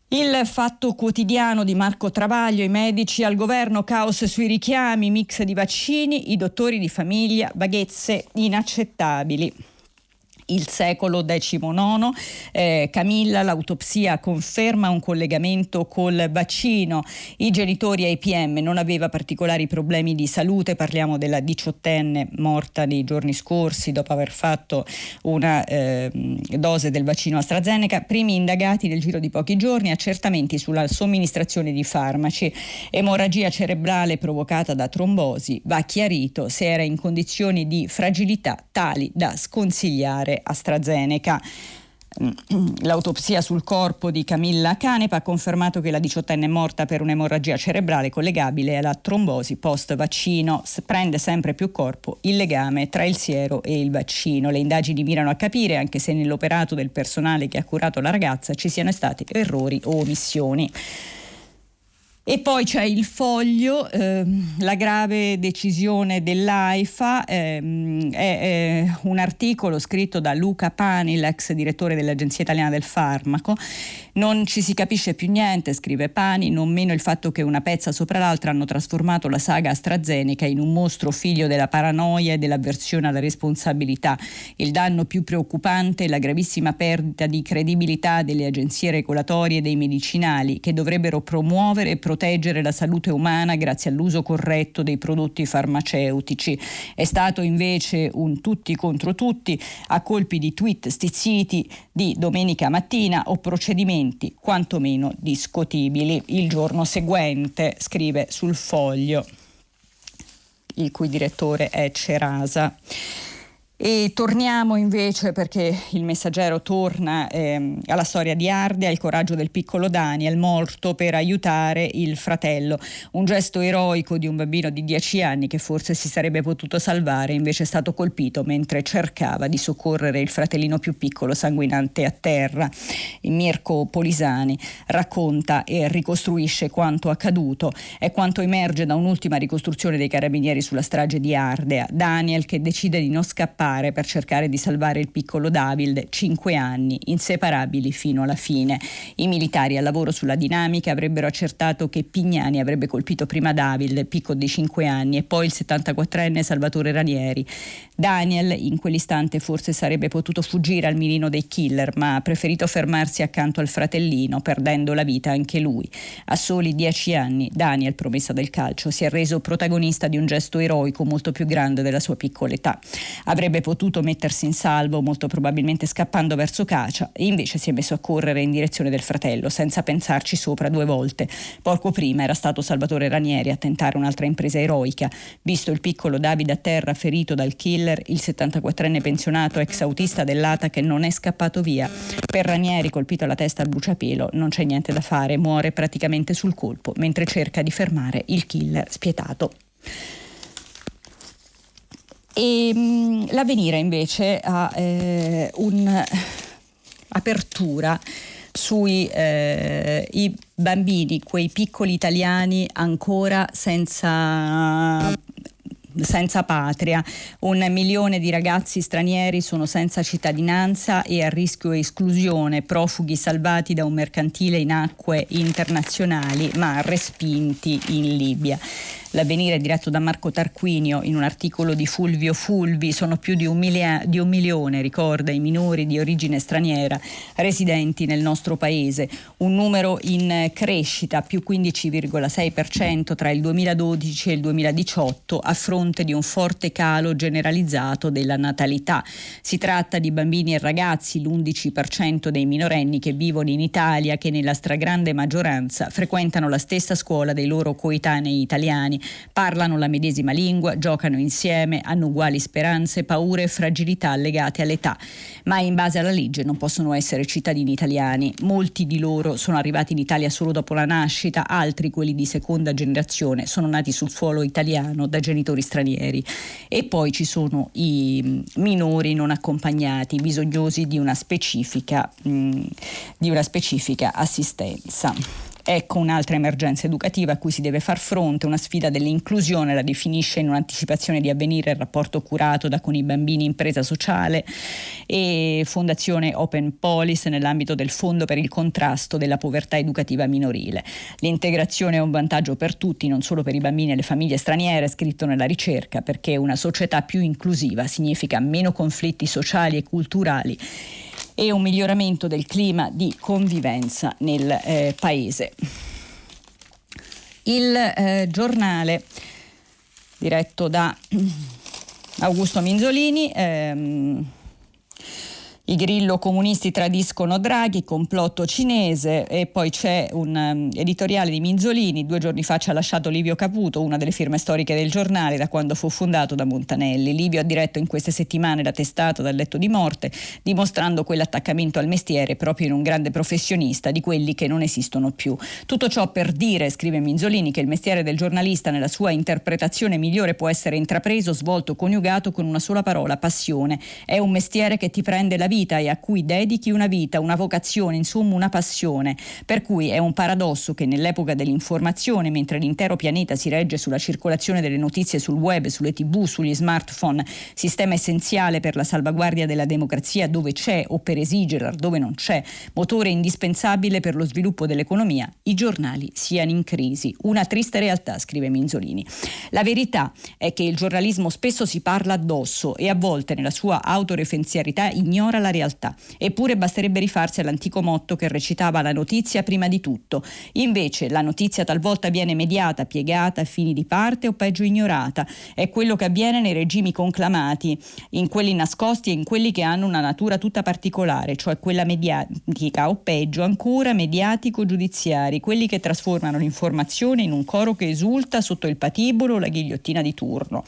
Il fatto quotidiano di Marco Travaglio, i medici al governo, caos sui richiami, mix di vaccini, i dottori di famiglia, vaghezze inaccettabili il secolo XIX. Eh, Camilla, l'autopsia conferma un collegamento col vaccino. I genitori ai PM non aveva particolari problemi di salute, parliamo della diciottenne morta nei giorni scorsi dopo aver fatto una eh, dose del vaccino AstraZeneca. Primi indagati nel giro di pochi giorni, accertamenti sulla somministrazione di farmaci. Emorragia cerebrale provocata da trombosi. Va chiarito se era in condizioni di fragilità tali da sconsigliare AstraZeneca. L'autopsia sul corpo di Camilla Canepa ha confermato che la diciottenne è morta per un'emorragia cerebrale collegabile alla trombosi post vaccino. Prende sempre più corpo il legame tra il siero e il vaccino. Le indagini mirano a capire anche se nell'operato del personale che ha curato la ragazza ci siano stati errori o omissioni. E poi c'è il foglio, ehm, la grave decisione dell'AIFA, ehm, è, è, un articolo scritto da Luca Pani, l'ex direttore dell'Agenzia Italiana del Farmaco. Non ci si capisce più niente, scrive Pani, non meno il fatto che una pezza sopra l'altra hanno trasformato la saga AstraZeneca in un mostro figlio della paranoia e dell'avversione alla responsabilità. Il danno più preoccupante è la gravissima perdita di credibilità delle agenzie regolatorie dei medicinali che dovrebbero promuovere e proteggere proteggere la salute umana grazie all'uso corretto dei prodotti farmaceutici. È stato invece un tutti contro tutti a colpi di tweet stizziti di domenica mattina o procedimenti quantomeno discutibili. Il giorno seguente scrive sul foglio il cui direttore è Cerasa. E torniamo invece perché il messaggero torna eh, alla storia di Ardea, il coraggio del piccolo Daniel morto per aiutare il fratello. Un gesto eroico di un bambino di 10 anni che forse si sarebbe potuto salvare, invece è stato colpito mentre cercava di soccorrere il fratellino più piccolo sanguinante a terra. Mirko Polisani racconta e ricostruisce quanto accaduto. È quanto emerge da un'ultima ricostruzione dei carabinieri sulla strage di Ardea. Daniel che decide di non scappare fare per cercare di salvare il piccolo David, cinque anni, inseparabili fino alla fine. I militari al lavoro sulla dinamica avrebbero accertato che Pignani avrebbe colpito prima David, piccolo di cinque anni, e poi il 74enne Salvatore Ranieri. Daniel in quell'istante forse sarebbe potuto fuggire al mirino dei killer, ma ha preferito fermarsi accanto al fratellino, perdendo la vita anche lui. A soli dieci anni, Daniel, promessa del calcio, si è reso protagonista di un gesto eroico molto più grande della sua piccola età. Avrebbe avrebbe potuto mettersi in salvo, molto probabilmente scappando verso Cacia, e invece si è messo a correre in direzione del fratello, senza pensarci sopra due volte. Poco prima era stato Salvatore Ranieri a tentare un'altra impresa eroica. Visto il piccolo Davide a terra ferito dal killer, il 74enne pensionato ex autista dell'ATA che non è scappato via. Per Ranieri, colpito alla testa a bruciapelo, non c'è niente da fare, muore praticamente sul colpo, mentre cerca di fermare il killer spietato. E mh, mm, l'avvenire invece ha eh, un'apertura sui eh, bambini, quei piccoli italiani ancora senza senza patria. Un milione di ragazzi stranieri sono senza cittadinanza e a rischio esclusione, profughi salvati da un mercantile in acque internazionali ma respinti in Libia. L'avvenire è diretto da Marco Tarquinio in un articolo di Fulvio Fulvi, sono più di un, milia- di un milione, ricorda, i minori di origine straniera residenti nel nostro paese, un numero in crescita, più 15,6% tra il 2012 e il 2018, a fronte di un forte calo generalizzato della natalità. Si tratta di bambini e ragazzi, l'11% dei minorenni che vivono in Italia, che nella stragrande maggioranza frequentano la stessa scuola dei loro coetanei italiani parlano la medesima lingua, giocano insieme, hanno uguali speranze, paure e fragilità legate all'età, ma in base alla legge non possono essere cittadini italiani. Molti di loro sono arrivati in Italia solo dopo la nascita, altri, quelli di seconda generazione, sono nati sul suolo italiano da genitori stranieri. E poi ci sono i mm, minori non accompagnati, bisognosi di una specifica, mh, mm, di una specifica assistenza. Ecco un'altra emergenza educativa a cui si deve far fronte, una sfida dell'inclusione, la definisce in un'anticipazione di avvenire il rapporto curato da con i bambini impresa sociale e Fondazione Open Police nell'ambito del Fondo per il contrasto della povertà educativa minorile. L'integrazione è un vantaggio per tutti, non solo per i bambini e le famiglie straniere, scritto nella ricerca, perché una società più inclusiva significa meno conflitti sociali e culturali e un miglioramento del clima di convivenza nel eh, paese. Il eh, giornale diretto da Augusto Minzolini ehm, i grillo comunisti tradiscono Draghi, complotto cinese e poi c'è un um, editoriale di Minzolini, due giorni fa ci ha lasciato Livio Caputo, una delle firme storiche del giornale da quando fu fondato da Montanelli. Livio ha diretto in queste settimane la testata dal letto di morte, dimostrando quell'attaccamento al mestiere proprio in un grande professionista di quelli che non esistono più. Tutto ciò per dire, scrive Minzolini, che il mestiere del giornalista nella sua interpretazione migliore può essere intrapreso, svolto, coniugato con una sola parola, passione. È un mestiere che ti prende la vita vita e a cui dedichi una vita, una vocazione, insomma una passione. Per cui è un paradosso che nell'epoca dell'informazione, mentre l'intero pianeta si regge sulla circolazione delle notizie sul web, sulle tv, sugli smartphone, sistema essenziale per la salvaguardia della democrazia dove c'è o per esigerla dove non c'è, motore indispensabile per lo sviluppo dell'economia, i giornali siano in crisi. Una triste realtà, scrive Minzolini. La verità è che il giornalismo spesso si parla addosso e a volte nella sua autoreferenzialità ignora la realtà. Eppure basterebbe rifarsi all'antico motto che recitava la notizia prima di tutto. Invece la notizia talvolta viene mediata, piegata a fini di parte o peggio ignorata. È quello che avviene nei regimi conclamati, in quelli nascosti e in quelli che hanno una natura tutta particolare, cioè quella mediatica o peggio ancora mediatico-giudiziari, quelli che trasformano l'informazione in un coro che esulta sotto il patibolo o la ghigliottina di turno.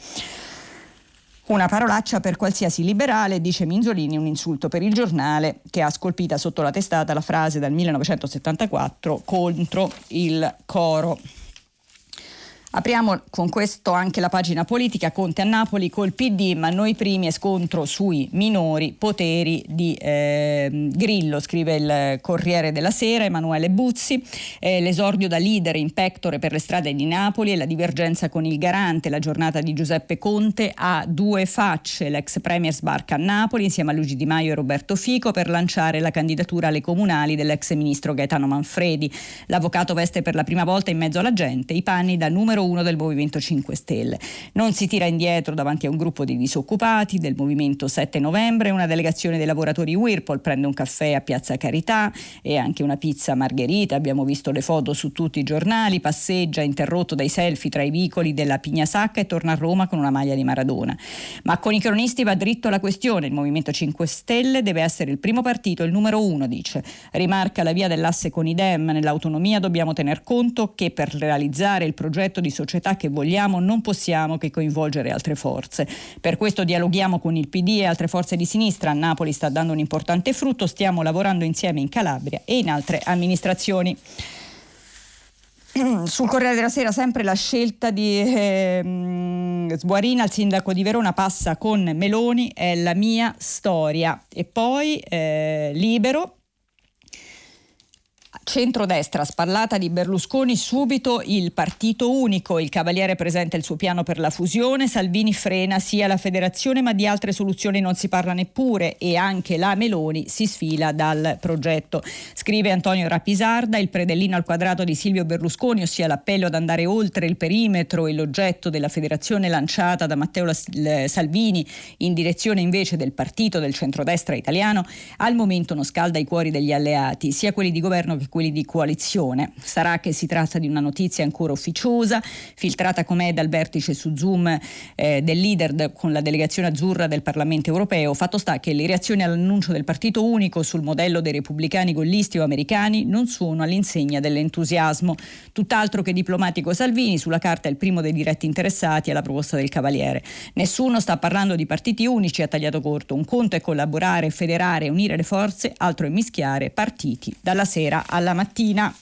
Una parolaccia per qualsiasi liberale, dice Minzolini, un insulto per il giornale che ha scolpita sotto la testata la frase dal 1974 contro il coro. Apriamo con questo anche la pagina politica, Conte a Napoli col PD, ma noi primi è scontro sui minori poteri di eh, Grillo, scrive il Corriere della Sera, Emanuele Buzzi, eh, l'esordio da leader in pectore per le strade di Napoli e la divergenza con il garante, la giornata di Giuseppe Conte ha due facce, l'ex premier sbarca a Napoli insieme a Luigi Di Maio e Roberto Fico per lanciare la candidatura alle comunali dell'ex ministro Gaetano Manfredi. L'avvocato veste per la prima volta in mezzo alla gente i panni da numero numero uno del Movimento 5 Stelle. Non si tira indietro davanti a un gruppo di disoccupati del Movimento 7 Novembre, una delegazione dei lavoratori Whirlpool prende un caffè a Piazza Carità e anche una pizza margherita, abbiamo visto le foto su tutti i giornali, passeggia interrotto dai selfie tra i vicoli della Pignasacca e torna a Roma con una maglia di Maradona. Ma con i cronisti va dritto alla questione, il Movimento 5 Stelle deve essere il primo partito, il numero uno, dice. Rimarca la via dell'asse con i Dem, nell'autonomia dobbiamo tener conto che per realizzare il progetto di di società che vogliamo non possiamo che coinvolgere altre forze. Per questo dialoghiamo con il PD e altre forze di sinistra. Napoli sta dando un importante frutto, stiamo lavorando insieme in Calabria e in altre amministrazioni. Sul Corriere della Sera sempre la scelta di eh, Sguarina, il sindaco di Verona, passa con Meloni, è la mia storia. E poi eh, Libero, Centrodestra, spallata di Berlusconi, subito il partito unico. Il Cavaliere presenta il suo piano per la fusione. Salvini frena sia la federazione, ma di altre soluzioni non si parla neppure. E anche la Meloni si sfila dal progetto. Scrive Antonio Rapisarda: il predellino al quadrato di Silvio Berlusconi, ossia l'appello ad andare oltre il perimetro e l'oggetto della federazione lanciata da Matteo Salvini in direzione invece del partito del centrodestra italiano, al momento non scalda i cuori degli alleati, sia quelli di governo che quelli quelli di coalizione. Sarà che si tratta di una notizia ancora ufficiosa, filtrata com'è dal vertice su Zoom eh, del leader de, con la delegazione azzurra del Parlamento europeo. Fatto sta che le reazioni all'annuncio del partito unico sul modello dei repubblicani gollisti o americani non sono all'insegna dell'entusiasmo. Tutt'altro che diplomatico Salvini, sulla carta è il primo dei diretti interessati alla proposta del Cavaliere. Nessuno sta parlando di partiti unici, ha tagliato corto. Un conto è collaborare, federare, unire le forze, altro è mischiare partiti dalla sera alla alla mattina.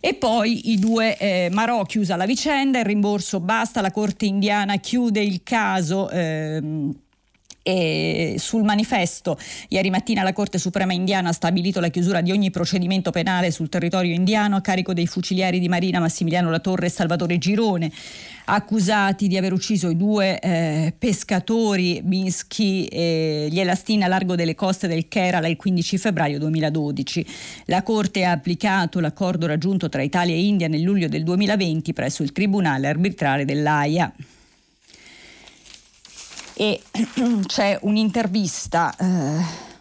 E poi i due eh, Marò chiusa la vicenda, il rimborso basta, la Corte indiana chiude il caso. Ehm, e sul manifesto ieri mattina la Corte Suprema indiana ha stabilito la chiusura di ogni procedimento penale sul territorio indiano a carico dei fucilieri di Marina Massimiliano Latorre e Salvatore Girone accusati di aver ucciso i due eh, pescatori Binsky e gli Elastina a largo delle coste del Kerala il 15 febbraio 2012. La Corte ha applicato l'accordo raggiunto tra Italia e India nel luglio del 2020 presso il Tribunale arbitrale dell'AIA. E c'è un'intervista. Eh,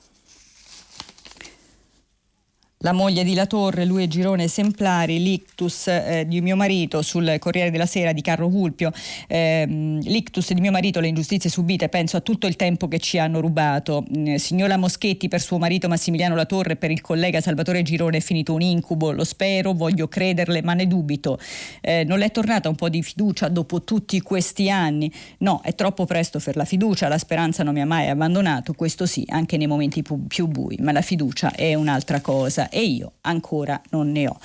la moglie di La Torre, lui è Girone Esemplari, l'ictus eh, di mio marito sul Corriere della Sera di Carlo Vulpio, eh, l'ictus di mio marito, le ingiustizie subite, penso a tutto il tempo che ci hanno rubato. Eh, signora Moschetti per suo marito Massimiliano La Torre, per il collega Salvatore Girone è finito un incubo, lo spero, voglio crederle, ma ne dubito. Eh, non le è tornata un po' di fiducia dopo tutti questi anni? No, è troppo presto per la fiducia, la speranza non mi ha mai abbandonato, questo sì, anche nei momenti più bui, ma la fiducia è un'altra cosa e io ancora non ne ho.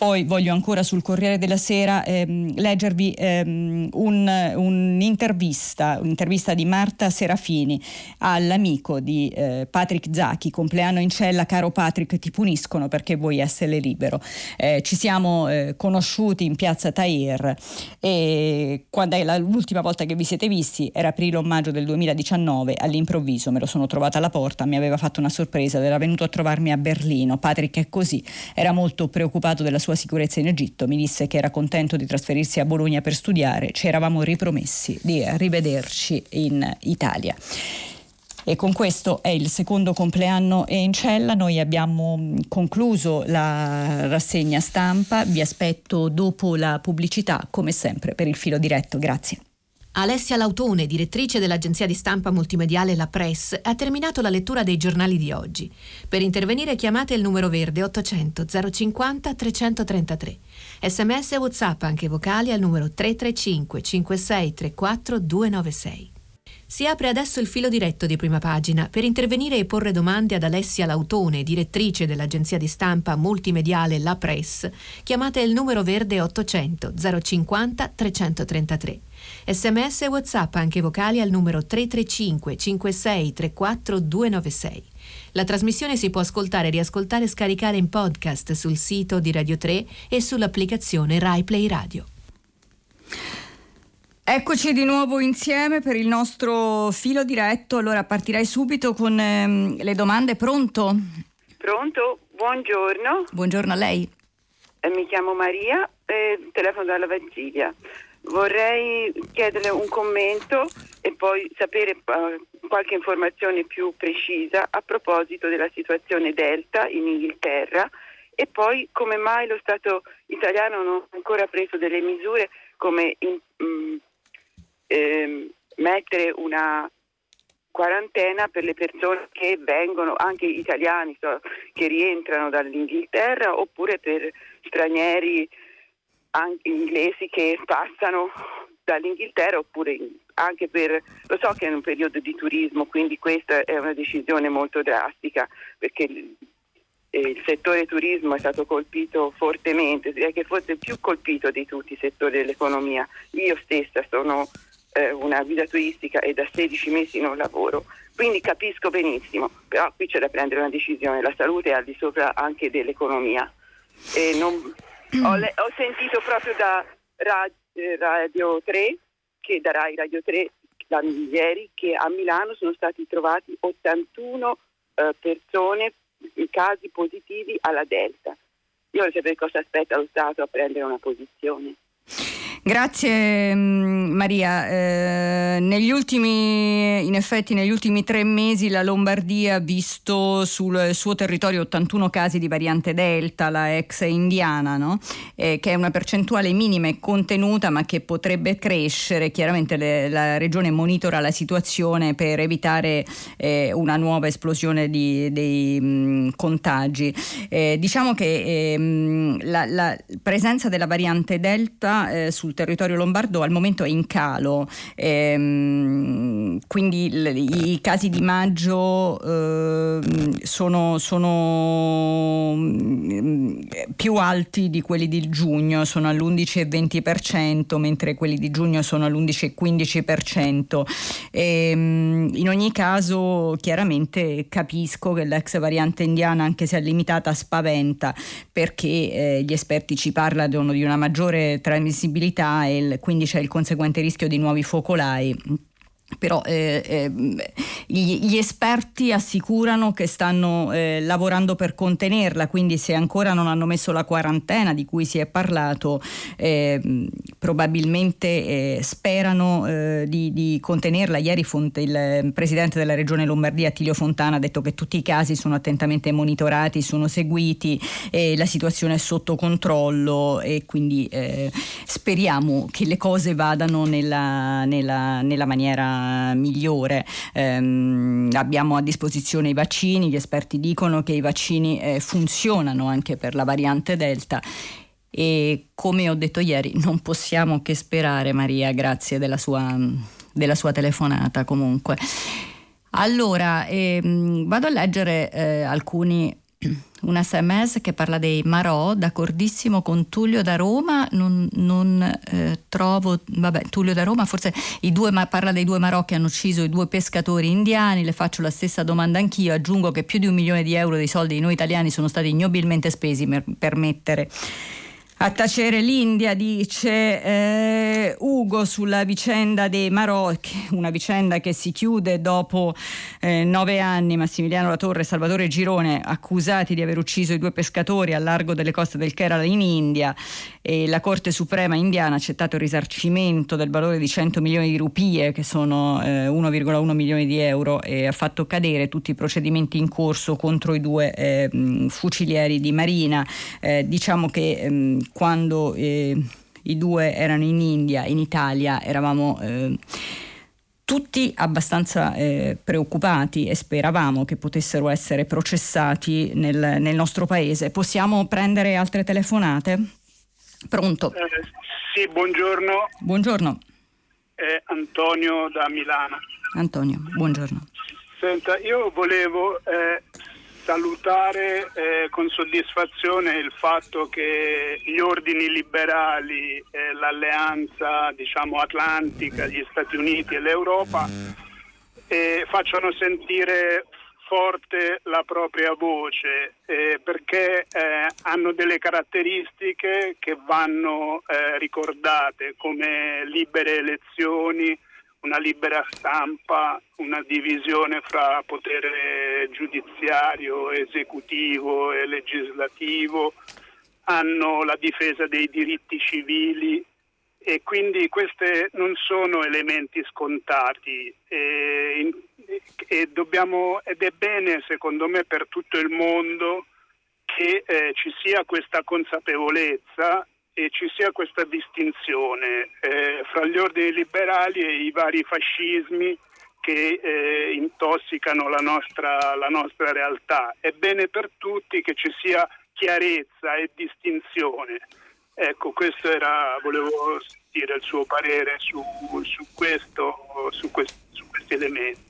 Poi voglio ancora sul Corriere della Sera ehm, leggervi ehm, un, un'intervista, un'intervista di Marta Serafini all'amico di eh, Patrick Zacchi, compleanno in cella, caro Patrick, ti puniscono perché vuoi essere libero. Eh, ci siamo eh, conosciuti in piazza Tahir e quando è la, l'ultima volta che vi siete visti era aprile o maggio del 2019, all'improvviso me lo sono trovata alla porta, mi aveva fatto una sorpresa, era venuto a trovarmi a Berlino. Patrick è così, era molto preoccupato della sua sua sicurezza in Egitto, mi disse che era contento di trasferirsi a Bologna per studiare, ci eravamo ripromessi di rivederci in Italia. E con questo è il secondo compleanno in cella, noi abbiamo concluso la rassegna stampa, vi aspetto dopo la pubblicità come sempre per il filo diretto, grazie. Alessia Lautone, direttrice dell'agenzia di stampa multimediale La Press, ha terminato la lettura dei giornali di oggi. Per intervenire chiamate il numero verde 800 050 333. Sms e WhatsApp anche vocali al numero 335 56 34 296. Si apre adesso il filo diretto di prima pagina per intervenire e porre domande ad Alessia Lautone, direttrice dell'agenzia di stampa multimediale La Press. Chiamate il numero verde 800 050 333. Sms e WhatsApp anche vocali al numero 335 56 34 296. La trasmissione si può ascoltare, riascoltare e scaricare in podcast sul sito di Radio 3 e sull'applicazione RaiPlay Radio. Eccoci di nuovo insieme per il nostro filo diretto. Allora partirei subito con ehm, le domande. Pronto? Pronto, buongiorno. Buongiorno a lei. Eh, mi chiamo Maria e telefono dalla Vassilia. Vorrei chiederle un commento e poi sapere uh, qualche informazione più precisa a proposito della situazione Delta in Inghilterra. E poi come mai lo Stato italiano non ha ancora preso delle misure come in, um, eh, mettere una quarantena per le persone che vengono, anche italiani so, che rientrano dall'Inghilterra oppure per stranieri anche inglesi che passano dall'Inghilterra oppure anche per, lo so che è un periodo di turismo, quindi questa è una decisione molto drastica perché il, il settore turismo è stato colpito fortemente, è che forse più colpito di tutti i settori dell'economia. Io stessa sono eh, una guida turistica e da 16 mesi non lavoro, quindi capisco benissimo, però qui c'è da prendere una decisione, la salute è al di sopra anche dell'economia. Non, ho, le, ho, sentito proprio da eh, Radio 3, che da Rai Radio 3 da ieri, che a Milano sono stati trovati 81 eh, persone, casi positivi alla Delta. Io voglio sapere cosa aspetta lo Stato a prendere una posizione. Grazie mm, Maria. Eh, negli ultimi, in effetti negli ultimi tre mesi la Lombardia ha visto sul suo territorio 81 casi di variante Delta, la ex indiana, no? eh, che è una percentuale minima e contenuta ma che potrebbe crescere. Chiaramente le, la regione monitora la situazione per evitare eh, una nuova esplosione di, dei mh, mm, contagi. Eh, diciamo che ehm, la, la, presenza della variante Delta eh, sul sul territorio lombardo al momento è in calo, ehm, quindi i, i casi di maggio eh, sono, sono mm, più alti di quelli di giugno, sono all'11,20%, mentre quelli di giugno sono all'11,15%. E, ehm, in ogni caso, chiaramente capisco che l'ex variante indiana, anche se è limitata, spaventa perché eh, gli esperti ci parlano di una maggiore trasmissibilità umidità e il, quindi c'è il conseguente rischio di nuovi focolai però eh, eh, gli, gli, esperti assicurano che stanno eh, lavorando per contenerla, quindi se ancora non hanno messo la quarantena di cui si è parlato, ehm, probabilmente eh, sperano eh, di, di, contenerla. Ieri Fonte, il presidente della regione Lombardia, Attilio Fontana, ha detto che tutti i casi sono attentamente monitorati, sono seguiti, la situazione è sotto controllo e quindi eh, speriamo che le cose vadano nella, nella, nella maniera migliore. Eh, abbiamo a disposizione i vaccini, gli esperti dicono che i vaccini eh, funzionano anche per la variante Delta e come ho detto ieri non possiamo che sperare Maria, grazie della sua, della sua telefonata comunque. Allora, ehm, vado a leggere eh, alcuni un sms che parla dei Marò, d'accordissimo con Tullio da Roma, non, non eh, trovo, vabbè Tullio da Roma forse due, parla dei due Marò che hanno ucciso i due pescatori indiani, le faccio la stessa domanda anch'io, aggiungo che più di un milione di euro dei soldi di noi italiani sono stati ignobilmente spesi per, per mettere a tacere l'India, dice eh, Ugo sulla vicenda dei Marocchi, una vicenda che si chiude dopo eh, nove anni. Massimiliano Latorre e Salvatore Girone accusati di aver ucciso i due pescatori al largo delle coste del Kerala in India e la Corte Suprema indiana ha accettato il risarcimento del valore di 100 milioni di rupie, che sono eh, 1,1 milioni di euro, e ha fatto cadere tutti i procedimenti in corso contro i due eh, fucilieri di Marina. Eh, diciamo che quando eh, i due erano in India, in Italia, eravamo eh, tutti abbastanza eh, preoccupati e speravamo che potessero essere processati nel, nel, nostro paese. Possiamo prendere altre telefonate? Pronto? Eh, sì, buongiorno. Buongiorno. È Antonio da Milano. Antonio, buongiorno. Senta, io volevo eh, salutare eh, con soddisfazione il fatto che gli ordini liberali, eh, l'alleanza diciamo, atlantica, gli Stati Uniti e l'Europa eh, facciano sentire forte la propria voce eh, perché eh, hanno delle caratteristiche che vanno eh, ricordate come libere elezioni, una libera stampa, una divisione fra potere giudiziario, esecutivo e legislativo, hanno la difesa dei diritti civili e quindi questi non sono elementi scontati e, e dobbiamo, ed è bene secondo me per tutto il mondo che eh, ci sia questa consapevolezza ci sia questa distinzione eh, fra gli ordini liberali e i vari fascismi che eh, intossicano la nostra, la nostra realtà. È bene per tutti che ci sia chiarezza e distinzione. Ecco, questo era, volevo dire il suo parere su, su, questo, su, quest, su questi elementi.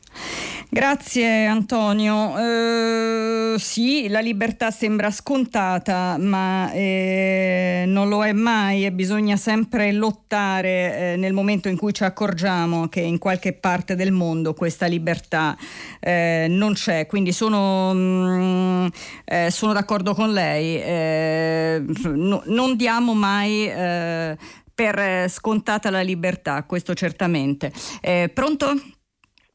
Grazie Antonio. Eh, sì, la libertà sembra scontata, ma eh, non lo è mai e bisogna sempre lottare eh, nel momento in cui ci accorgiamo che in qualche parte del mondo questa libertà eh, non c'è. Quindi sono, mh, mm, eh, sono d'accordo con lei. Eh, no, non diamo mai per scontata la libertà, questo certamente. pronto?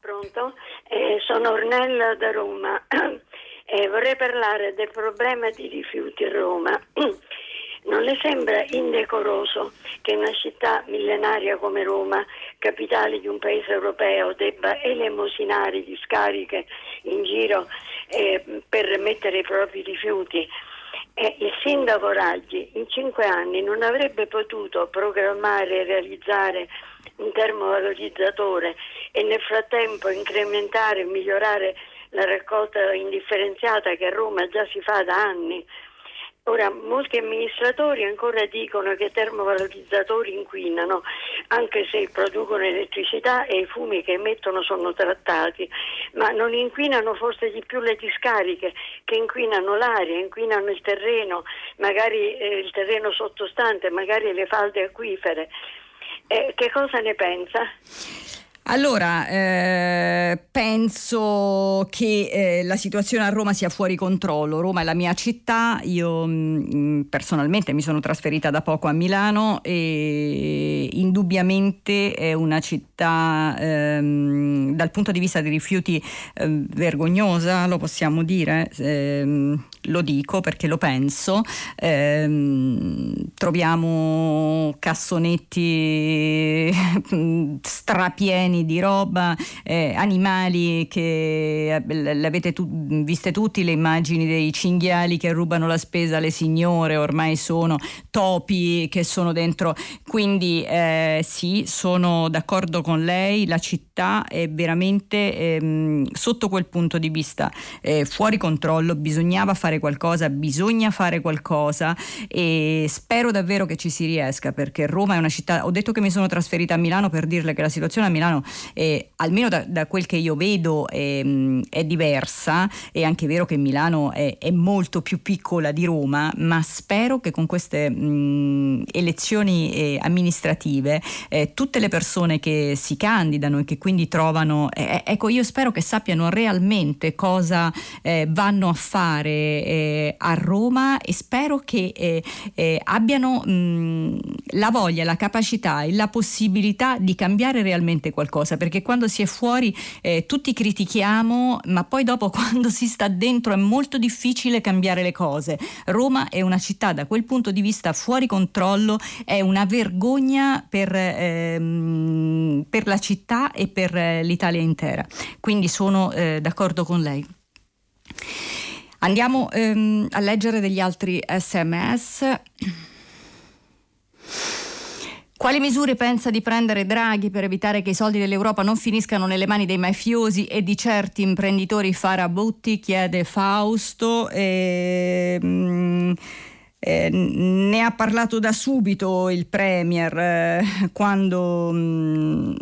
Pronto? Eh, sono Ornella da Roma e eh, vorrei parlare del problema di rifiuti a Roma. Non le sembra indecoroso che una città millenaria come Roma, capitale di un paese europeo, debba elemosinare discariche in giro eh, per mettere i propri rifiuti? Eh, il sindaco Raggi in cinque anni non avrebbe potuto programmare e realizzare un termovalorizzatore e nel frattempo incrementare e migliorare la raccolta indifferenziata che a Roma già si fa da anni. Ora, molti amministratori ancora dicono che i termovalorizzatori inquinano, anche se producono elettricità e i fumi che emettono sono trattati, ma non inquinano forse di più le discariche che inquinano l'aria, inquinano il terreno, magari eh, il terreno sottostante, magari le falde acquifere. Eh, che cosa ne pensa? Allora, eh, penso che eh, la situazione a Roma sia fuori controllo. Roma è la mia città, io mh, mm, personalmente mi sono trasferita da poco a Milano e indubbiamente è una città ehm, dal punto di vista dei rifiuti eh, vergognosa, lo possiamo dire. Ehm, lo dico perché lo penso, ehm, troviamo cassonetti strapieni di roba, eh, animali che eh, l'avete tu, viste tutti le immagini dei cinghiali che rubano la spesa alle signore, ormai sono topi che sono dentro, quindi eh, sì, sono d'accordo con lei, la città è veramente ehm, sotto quel punto di vista eh, fuori controllo, bisognava fare fare qualcosa, bisogna fare qualcosa e spero davvero che ci si riesca perché Roma è una città, ho detto che mi sono trasferita a Milano per dirle che la situazione a Milano, è, almeno da, da quel che io vedo, è, è, diversa, è anche vero che Milano è, è, molto più piccola di Roma, ma spero che con queste mh, elezioni eh, amministrative eh, tutte le persone che si candidano e che quindi trovano, eh, ecco io spero che sappiano realmente cosa eh, vanno a fare eh, a Roma e spero che abbiano mh, la voglia, la capacità e la possibilità di cambiare realmente qualcosa, perché quando si è fuori tutti critichiamo, ma poi dopo quando si sta dentro è molto difficile cambiare le cose. Roma è una città da quel punto di vista fuori controllo, è una vergogna per, ehm, per la città e per eh, l'Italia intera. Quindi sono eh, d'accordo con lei. Andiamo ehm, a leggere degli altri sms. Quali misure pensa di prendere Draghi per evitare che i soldi dell'Europa non finiscano nelle mani dei mafiosi e di certi imprenditori farabutti? Chiede Fausto. E, mm, eh, ne ha parlato da subito il Premier eh, quando... Mm,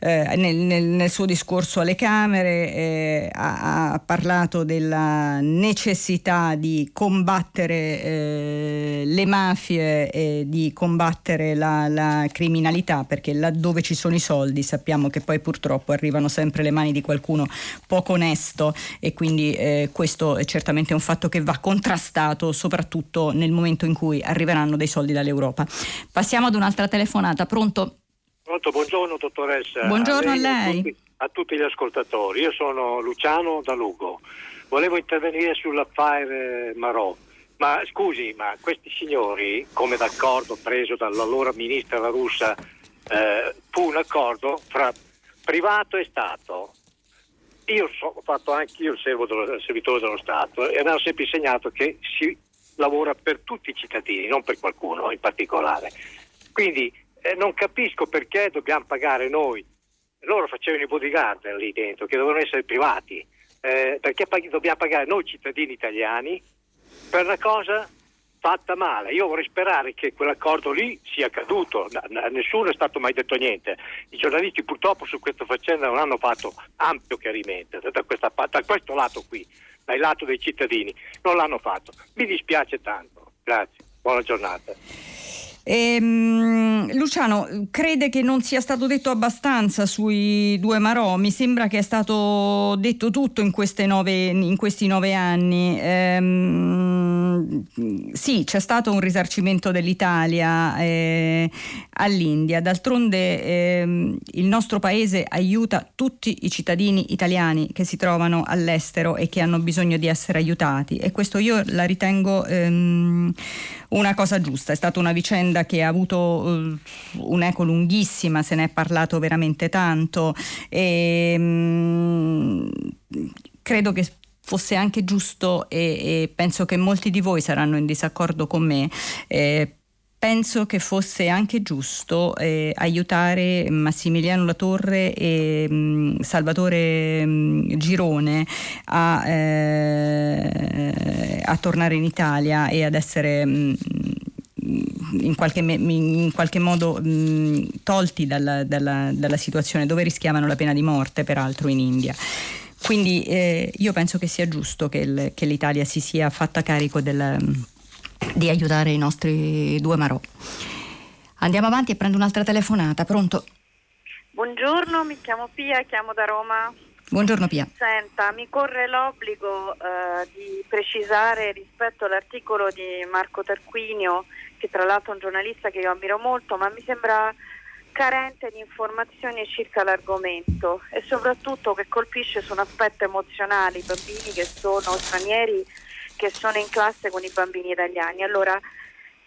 eh, nel, nel, nel, suo discorso alle Camere eh, ha, ha, parlato della necessità di combattere eh, le mafie e di combattere la, la, criminalità perché laddove ci sono i soldi sappiamo che poi purtroppo arrivano sempre le mani di qualcuno poco onesto e quindi eh, questo è certamente un fatto che va contrastato soprattutto nel momento in cui arriveranno dei soldi dall'Europa. Passiamo ad un'altra telefonata. Pronto? Pronto, buongiorno dottoressa. Buongiorno a lei. A, lei. Tutti, a tutti gli ascoltatori. Io sono Luciano da Lugo. Volevo intervenire sull'affare Marò. Ma scusi, ma questi signori, come d'accordo preso dall'allora ministra la russa, eh, fu un accordo fra privato e Stato. Io so, ho fatto anche io il, dello, servitore dello Stato e mi hanno sempre insegnato che si lavora per tutti i cittadini, non per qualcuno in particolare. Quindi eh, non capisco perché dobbiamo pagare noi. Loro facevano i bodyguard lì dentro, che dovevano essere privati. Eh, perché pag- dobbiamo pagare noi cittadini italiani per una cosa fatta male. Io vorrei sperare che quell'accordo lì sia caduto, n- nessuno è stato mai detto niente. I giornalisti purtroppo su questa faccenda non hanno fatto ampio chiarimento da, questa, da questo lato qui, dal lato dei cittadini, non l'hanno fatto. Mi dispiace tanto. Grazie, buona giornata. Ehm, Luciano, crede che non sia stato detto abbastanza sui due Marò? Mi sembra che è stato detto tutto in, nove, in questi nove anni. Ehm, sì, c'è stato un risarcimento dell'Italia eh, all'India, d'altronde eh, il nostro paese aiuta tutti i cittadini italiani che si trovano all'estero e che hanno bisogno di essere aiutati e questo io la ritengo ehm, una cosa giusta, è stata una vicenda che ha avuto uh, un'eco lunghissima, se ne è parlato veramente tanto. E um, credo che fosse anche giusto e, e, penso che molti di voi saranno in disaccordo con me eh, penso che fosse anche giusto eh, aiutare Massimiliano Latorre e mh, mm, Salvatore mh, mm, Girone a, eh, a, tornare in Italia e ad essere mh, mm, in qualche, in qualche, modo mh, tolti dalla, dalla, dalla, situazione dove rischiavano la pena di morte, peraltro in India. Quindi eh, io penso che sia giusto che, il, che l'Italia si sia fatta carico del di aiutare i nostri due Marò. Andiamo avanti e prendo un'altra telefonata. Pronto? Buongiorno, mi chiamo Pia, chiamo da Roma. Buongiorno Pia. Senta, mi corre l'obbligo eh, di precisare rispetto all'articolo di Marco Tarquinio, che tra l'altro è un giornalista che io ammiro molto, ma mi sembra carente di informazioni circa l'argomento e soprattutto che colpisce su un aspetto emozionale i bambini che sono stranieri che sono in classe con i bambini italiani. Allora,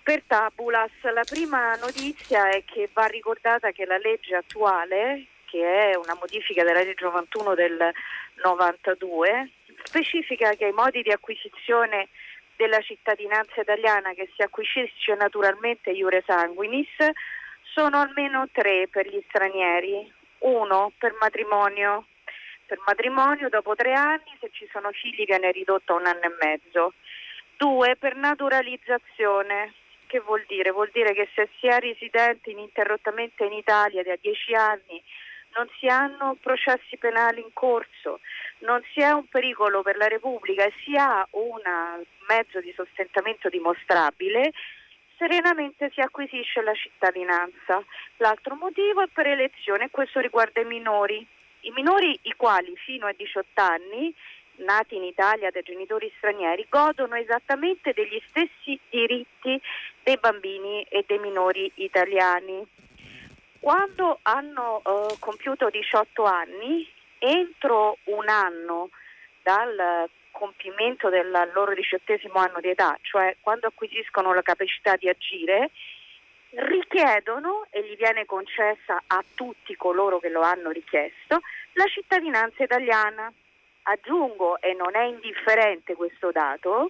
per Tabulas, la prima notizia è che va ricordata che la legge attuale, che è una modifica della legge 91 del 92, specifica che i modi di acquisizione della cittadinanza italiana che si acquisisce naturalmente iure sanguinis sono almeno tre per gli stranieri, uno per matrimonio per matrimonio dopo tre anni, se ci sono figli viene ridotto a un anno e mezzo. Due, per naturalizzazione. Che vuol dire? Vuol dire che se si è residenti ininterrottamente in Italia da dieci anni non si hanno processi penali in corso, non si è un pericolo per la Repubblica e si ha un mezzo di sostentamento dimostrabile, serenamente si acquisisce la cittadinanza. L'altro motivo è per elezione e questo riguarda i minori. I minori i quali fino a 18 anni nati in Italia da genitori stranieri godono esattamente degli stessi diritti dei bambini e dei minori italiani. Quando hanno eh, compiuto 18 anni, entro un anno dal compimento del loro diciottesimo anno di età, cioè quando acquisiscono la capacità di agire, richiedono e gli viene concessa a tutti coloro che lo hanno richiesto la cittadinanza italiana. Aggiungo, e non è indifferente questo dato,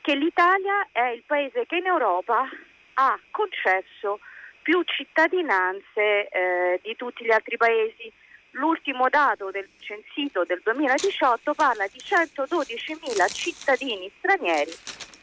che l'Italia è il paese che in Europa ha concesso più cittadinanze eh, di tutti gli altri paesi. L'ultimo dato del censito del 2018 parla di 112.000 cittadini stranieri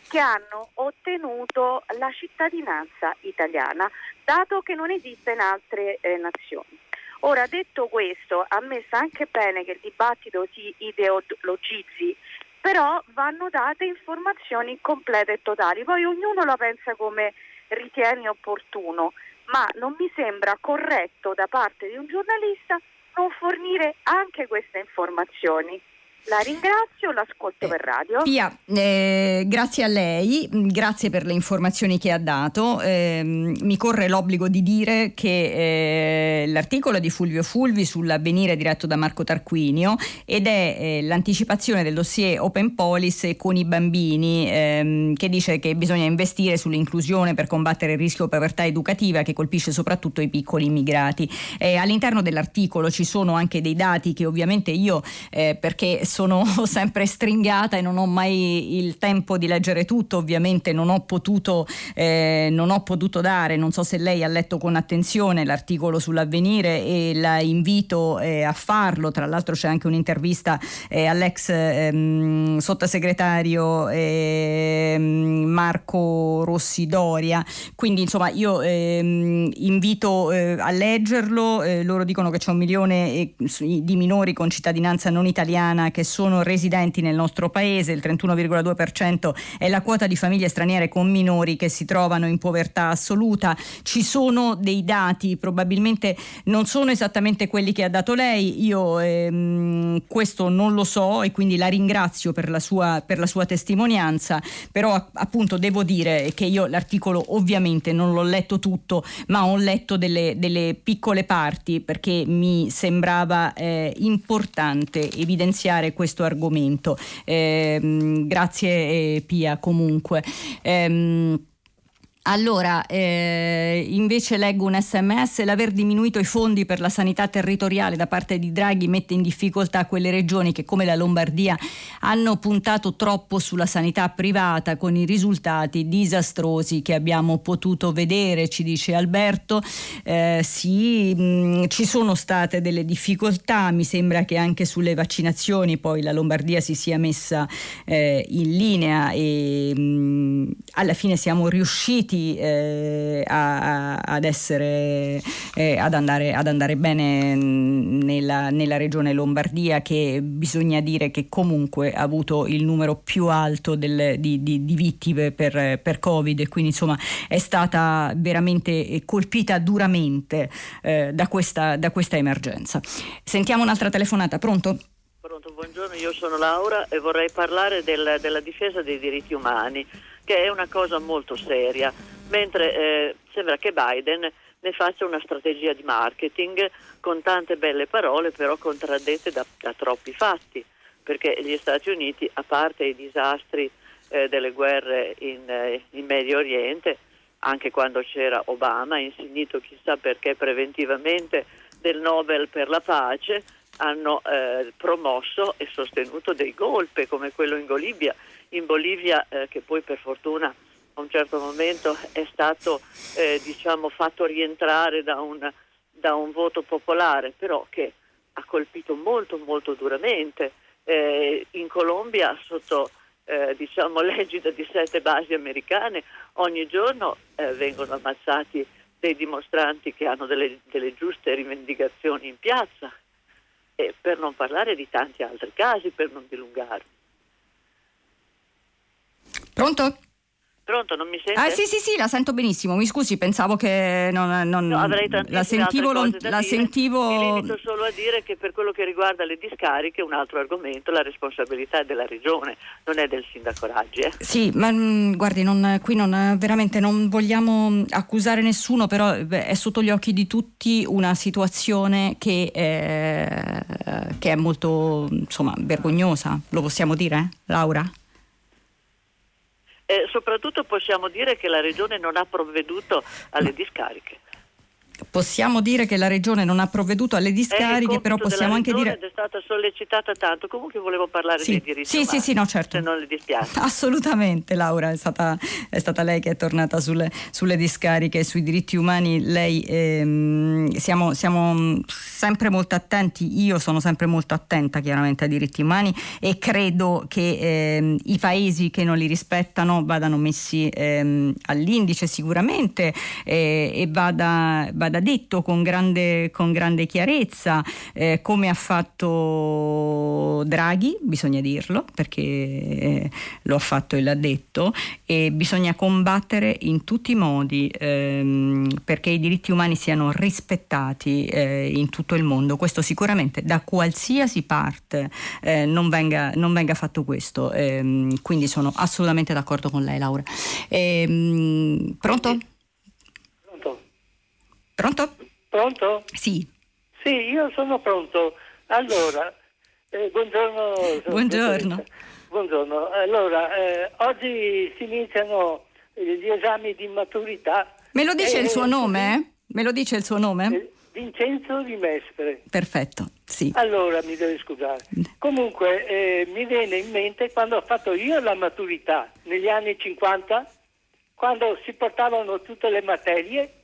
che hanno ottenuto la cittadinanza italiana, dato che non esiste in altre eh, nazioni. Ora, detto questo, a me sa anche bene che il dibattito si ideologizzi, però vanno date informazioni complete e totali, poi ognuno la pensa come ritiene opportuno ma non mi sembra corretto da parte di un giornalista non fornire anche queste informazioni. La ringrazio, l'ascolto per radio. Pia, eh, grazie a lei, grazie per le informazioni che ha dato. Eh, mi corre l'obbligo di dire che eh, l'articolo di Fulvio Fulvi sull'avvenire diretto da Marco Tarquinio ed è eh, l'anticipazione del dossier Open Police con i bambini ehm, che dice che bisogna investire sull'inclusione per combattere il rischio povertà educativa che colpisce soprattutto i piccoli immigrati. all'interno dell'articolo ci sono anche dei dati che ovviamente io eh, perché sono sempre stringata e non ho mai il tempo di leggere tutto, ovviamente non ho potuto, eh, non ho potuto dare, non so se lei ha letto con attenzione l'articolo sull'avvenire e la invito eh, a farlo, tra l'altro c'è anche un'intervista eh, all'ex ehm, sottosegretario ehm, Marco Rossi Doria, quindi insomma io ehm, invito eh, a leggerlo, eh, loro dicono che c'è un milione di minori con cittadinanza non italiana che che sono residenti nel nostro paese, il 31,2% è la quota di famiglie straniere con minori che si trovano in povertà assoluta. Ci sono dei dati, probabilmente non sono esattamente quelli che ha dato lei, io ehm, questo non lo so e quindi la ringrazio per la sua, per la sua testimonianza, però appunto devo dire che io l'articolo ovviamente non l'ho letto tutto, ma ho letto delle, delle piccole parti perché mi sembrava eh, importante evidenziare questo argomento. Eh, grazie Pia comunque. Allora, eh, invece leggo un sms, l'aver diminuito i fondi per la sanità territoriale da parte di Draghi mette in difficoltà quelle regioni che come la Lombardia hanno puntato troppo sulla sanità privata con i risultati disastrosi che abbiamo potuto vedere, ci dice Alberto. Eh, sì, mh, mm, ci sono state delle difficoltà, mi sembra che anche sulle vaccinazioni poi la Lombardia si sia messa eh, in linea e mh, mm, alla fine siamo riusciti riusciti eh, a, ad, essere, eh, ad, andare, ad andare bene nella, nella, regione Lombardia che bisogna dire che comunque ha avuto il numero più alto del, di, di, di, vittime per, per, Covid e quindi insomma è stata veramente colpita duramente eh, da, questa, da questa emergenza. Sentiamo un'altra telefonata, pronto? Pronto, buongiorno, io sono Laura e vorrei parlare del, della difesa dei diritti umani che è una cosa molto seria, mentre eh, sembra che Biden ne faccia una strategia di marketing con tante belle parole però contraddette da, da troppi fatti, perché gli Stati Uniti, a parte i disastri eh, delle guerre in, eh, in Medio Oriente, anche quando c'era Obama, insignito chissà perché preventivamente del Nobel per la pace, hanno eh, promosso e sostenuto dei golpe come quello in Bolivia, in Bolivia eh, che poi per fortuna a un certo momento è stato eh, diciamo, fatto rientrare da un, da un, voto popolare, però che ha colpito molto molto duramente. Eh, in Colombia sotto eh, diciamo, l'egida di sette basi americane ogni giorno eh, vengono ammazzati dei dimostranti che hanno delle, delle giuste rivendicazioni in piazza, per non parlare di tanti altri casi, per non dilungare. Pronto? Pronto, non mi sente? Ah, sì, sì, sì, la sento benissimo. Mi scusi, pensavo che non. non no, avrei la sentivo. Non, la dire. sentivo... Mi limito solo a dire che per quello che riguarda le discariche, un altro argomento, la responsabilità è della regione, non è del sindaco Raggi. Eh. Sì, ma mm, guardi, non, qui non, veramente non vogliamo accusare nessuno, però beh, è sotto gli occhi di tutti una situazione che, eh, che è molto insomma, vergognosa. Lo possiamo dire, Laura? Soprattutto possiamo dire che la Regione non ha provveduto alle discariche. Possiamo dire che la Regione non ha provveduto alle discariche, però possiamo anche dire... è stata sollecitata tanto, comunque volevo parlare sì. dei diritti sì, umani, sì, sì, no, certo. se non le dispiace. Assolutamente, Laura, è stata, è stata lei che è tornata sulle, sulle discariche e sui diritti umani. Lei, ehm, siamo, siamo, sempre molto attenti, io sono sempre molto attenta chiaramente ai diritti umani e credo che ehm, i paesi che non li rispettano vadano messi ehm, all'indice sicuramente eh, e vada, vada vada detto con grande, con grande chiarezza, eh, come ha fatto Draghi, bisogna dirlo, perché eh, lo ha fatto e l'ha detto, e bisogna combattere in tutti i modi ehm, perché i diritti umani siano rispettati eh, in tutto il mondo. Questo sicuramente da qualsiasi parte eh, non venga, non, venga, fatto questo. Ehm, quindi sono assolutamente d'accordo con lei, Laura. Ehm, pronto? Pronto? Pronto? Sì. Sì, io sono pronto. Allora, eh, buongiorno. Buongiorno. Buongiorno. Allora, eh, oggi si iniziano gli esami di maturità. Me lo dice eh, il suo nome? Me lo dice il suo nome? Eh, Vincenzo Di Mestre. Perfetto, sì. Allora, mi deve scusare. Comunque, eh, mi viene in mente quando ho fatto io la maturità, negli anni 50, quando si portavano tutte le materie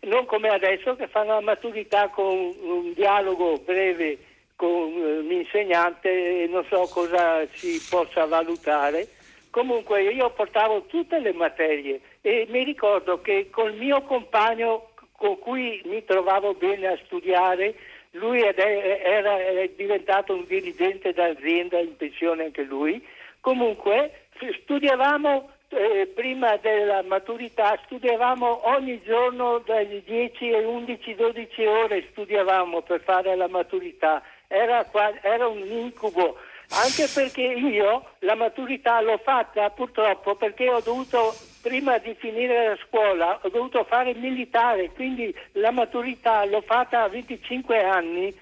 non come adesso che fanno la maturità con un dialogo breve con eh, l'insegnante e non so cosa si possa valutare. Comunque io portavo tutte le materie e mi ricordo che col mio compagno con cui mi trovavo bene a studiare, lui era, diventato un dirigente d'azienda in pensione anche lui, comunque studiavamo eh, prima della maturità studiavamo ogni giorno dalle 10 e 11, 12 ore studiavamo per fare la maturità, era, era un incubo, anche perché io la maturità l'ho fatta purtroppo perché ho dovuto, prima di finire la scuola, ho dovuto fare militare, quindi la maturità l'ho fatta a 25 anni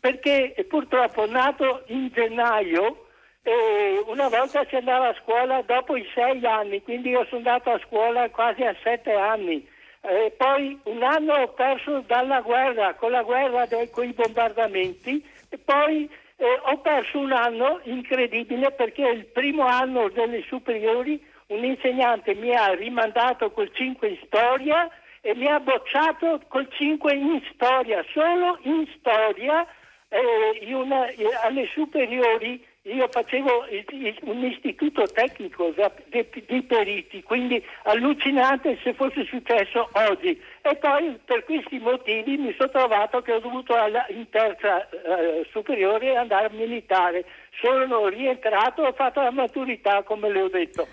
perché purtroppo nato in gennaio e una volta si andava a scuola dopo i sei anni, quindi io sono andato a scuola quasi a sette anni. E poi un anno ho perso dalla guerra, con la guerra con i bombardamenti, e poi eh, ho perso un anno incredibile perché il primo anno delle superiori un insegnante mi ha rimandato col 5 in storia e mi ha bocciato col 5 in storia, solo in storia eh, una, eh, alle superiori io facevo un istituto tecnico di, periti, quindi allucinante se fosse successo oggi. E poi per questi motivi mi sono trovato che ho dovuto alla, in terza eh, superiore andare a militare. Sono rientrato e ho fatto la maturità, come le ho detto.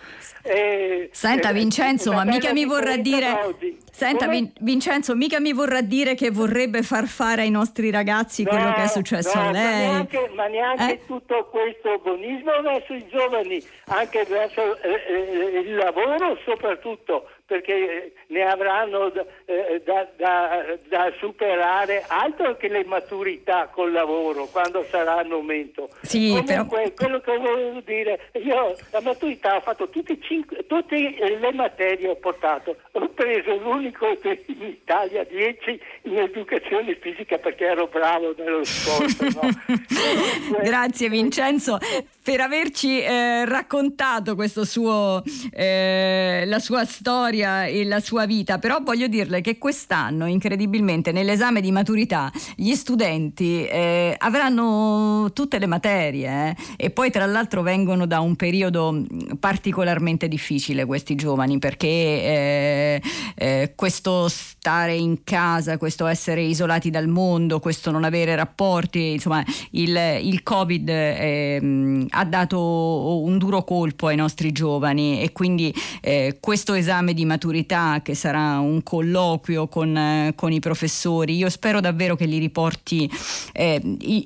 Eh, Senta eh, Vincenzo, ma mica mi vorrà dire... Senta Vin- Vincenzo, mica mi vorrà dire che vorrebbe far fare ai nostri ragazzi no, quello che è successo no, a lei. Ma neanche, ma neanche eh? tutto questo buonismo verso i giovani, anche verso eh, eh il lavoro soprattutto perché ne avranno da, eh, da, da, da, superare altro che le maturità col lavoro quando sarà il momento. Sì, Comunque, però... quello che volevo dire, io la maturità ho fatto tutte, cinque, tutte le materie ho portato, ho preso l'unico in Italia 10 in educazione fisica perché ero bravo nello sport. No? Grazie Vincenzo per averci eh, raccontato suo, eh, la sua storia e la sua vita, però voglio dirle che quest'anno incredibilmente nell'esame di maturità gli studenti eh, avranno tutte le materie eh, e poi tra l'altro vengono da un periodo particolarmente difficile questi giovani perché eh, eh, questo stare in casa, questo essere isolati dal mondo, questo non avere rapporti, insomma il, il Covid ehm, ha dato un duro colpo ai nostri giovani e quindi eh, questo esame di maturità che sarà un colloquio con, eh, con i professori, io spero davvero che li riporti eh,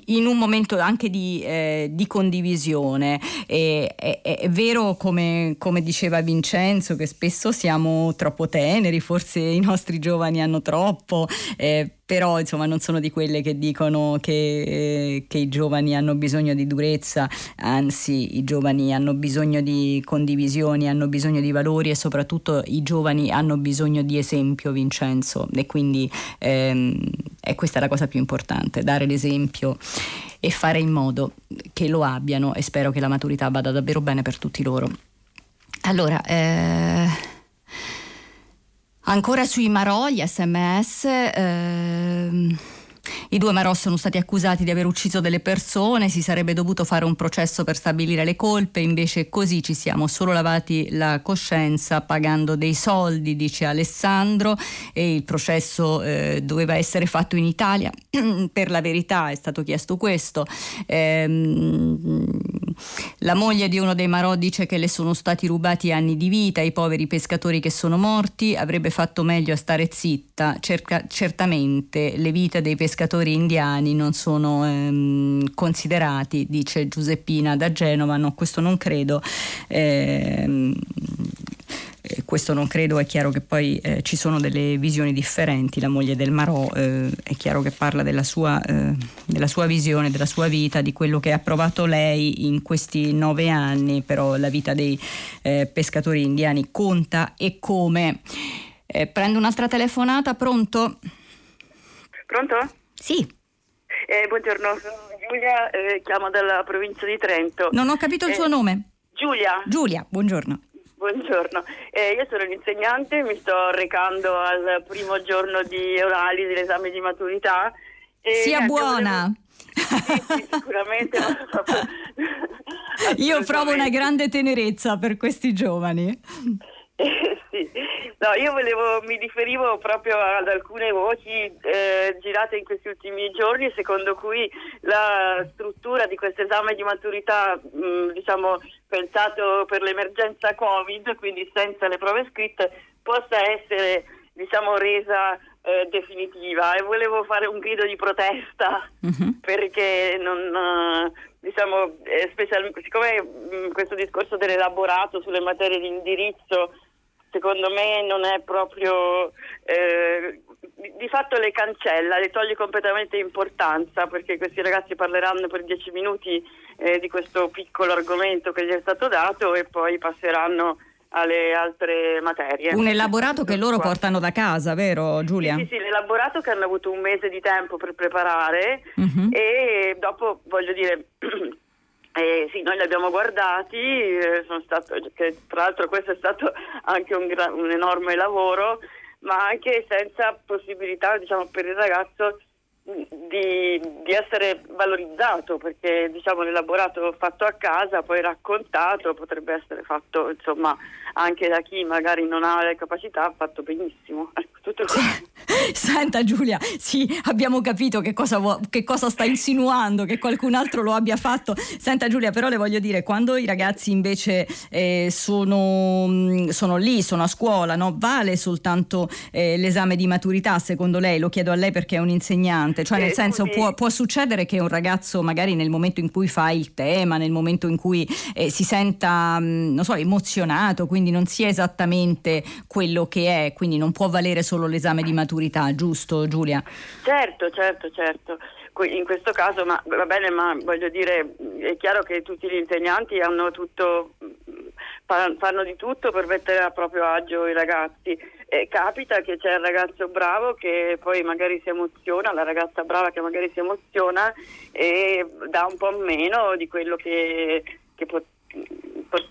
in un momento anche di, eh, di condivisione. E, è, è, vero come, come diceva Vincenzo che spesso siamo troppo teneri, forse i nostri giovani hanno troppo. Eh, però insomma non sono di quelle che dicono che, che, i giovani hanno bisogno di durezza, anzi i giovani hanno bisogno di condivisioni, hanno bisogno di valori e soprattutto i giovani hanno bisogno di esempio Vincenzo e quindi ehm, è questa la cosa più importante, dare l'esempio e fare in modo che lo abbiano e spero che la maturità vada davvero bene per tutti loro. Allora, eh Ancora sui Marò, gli sms. Ehm i due Marò sono stati accusati di aver ucciso delle persone, si sarebbe dovuto fare un processo per stabilire le colpe, invece così ci siamo solo lavati la coscienza pagando dei soldi, dice Alessandro, e il processo eh, doveva essere fatto in Italia. per la verità è stato chiesto questo. Ehm, la moglie di uno dei Marò dice che le sono stati rubati anni di vita, i poveri pescatori che sono morti, avrebbe fatto meglio a stare zitta. Cerca, certamente le vite dei pescatori indiani non sono ehm, considerati, dice Giuseppina da Genova, no, questo non credo. Ehm, eh, questo non credo, è chiaro che poi eh, ci sono delle visioni differenti, la moglie del Marò eh, è chiaro che parla della sua, eh, della sua, visione, della sua vita, di quello che ha provato lei in questi nove anni, però la vita dei eh, pescatori indiani conta e come. Eh, prendo un'altra telefonata, pronto? Pronto? Sì. Buongiorno, sono Giulia, chiamo dalla provincia di Trento. Non ho capito il suo nome. Giulia. Giulia, buongiorno. Buongiorno, eh, io sono l'insegnante, mi sto recando al primo giorno di orali dell'esame di maturità. Sia buona! Volevo... Sì, sì, sicuramente. io provo una grande tenerezza per questi giovani. sì. No, io volevo, mi riferivo proprio ad alcune voci eh, girate in questi ultimi giorni, secondo cui la struttura di questo esame di maturità, mh, mm, diciamo, pensato per l'emergenza Covid, quindi senza le prove scritte, possa essere, diciamo, resa eh, definitiva. E volevo fare un grido di protesta uh-huh. perché non. Uh, diciamo, eh, special- siccome mh, mm, questo discorso dell'elaborato sulle materie di indirizzo secondo me non è proprio eh, di fatto le cancella, le toglie completamente importanza perché questi ragazzi parleranno per dieci minuti eh, di questo piccolo argomento che gli è stato dato e poi passeranno alle altre materie. Un elaborato che loro portano da casa, vero Giulia? Sì, sì, sì l'elaborato che hanno avuto un mese di tempo per preparare uh-huh. e dopo voglio dire Eh, sì, noi li abbiamo guardati, eh, stato, che, tra l'altro questo è stato anche un, un, enorme lavoro, ma anche senza possibilità diciamo, per il ragazzo di, di, essere valorizzato, perché diciamo, l'elaborato fatto a casa, poi raccontato, potrebbe essere fatto insomma, anche da chi magari non ha le capacità, fatto benissimo. Ecco, tutto Senta Giulia, sì, abbiamo capito che cosa, vuo, che cosa, sta insinuando, che qualcun altro lo abbia fatto. Senta Giulia, però le voglio dire, quando i ragazzi invece eh, sono, mm, sono, lì, sono a scuola, no? vale soltanto eh, l'esame di maturità, secondo lei? Lo chiedo a lei perché è un insegnante, cioè nel senso può, può, succedere che un ragazzo magari nel momento in cui fa il tema, nel momento in cui eh, si senta, mm, non so, emozionato, quindi non sia esattamente quello che è, quindi non può valere solo l'esame di maturità, giusto Giulia? Certo, certo, certo. In questo caso, ma va bene, ma voglio dire, è chiaro che tutti gli insegnanti hanno tutto fanno di tutto per mettere a proprio agio i ragazzi. E capita che c'è il ragazzo bravo che poi magari si emoziona, la ragazza brava che magari si emoziona e dà un po' meno di quello che, che pot-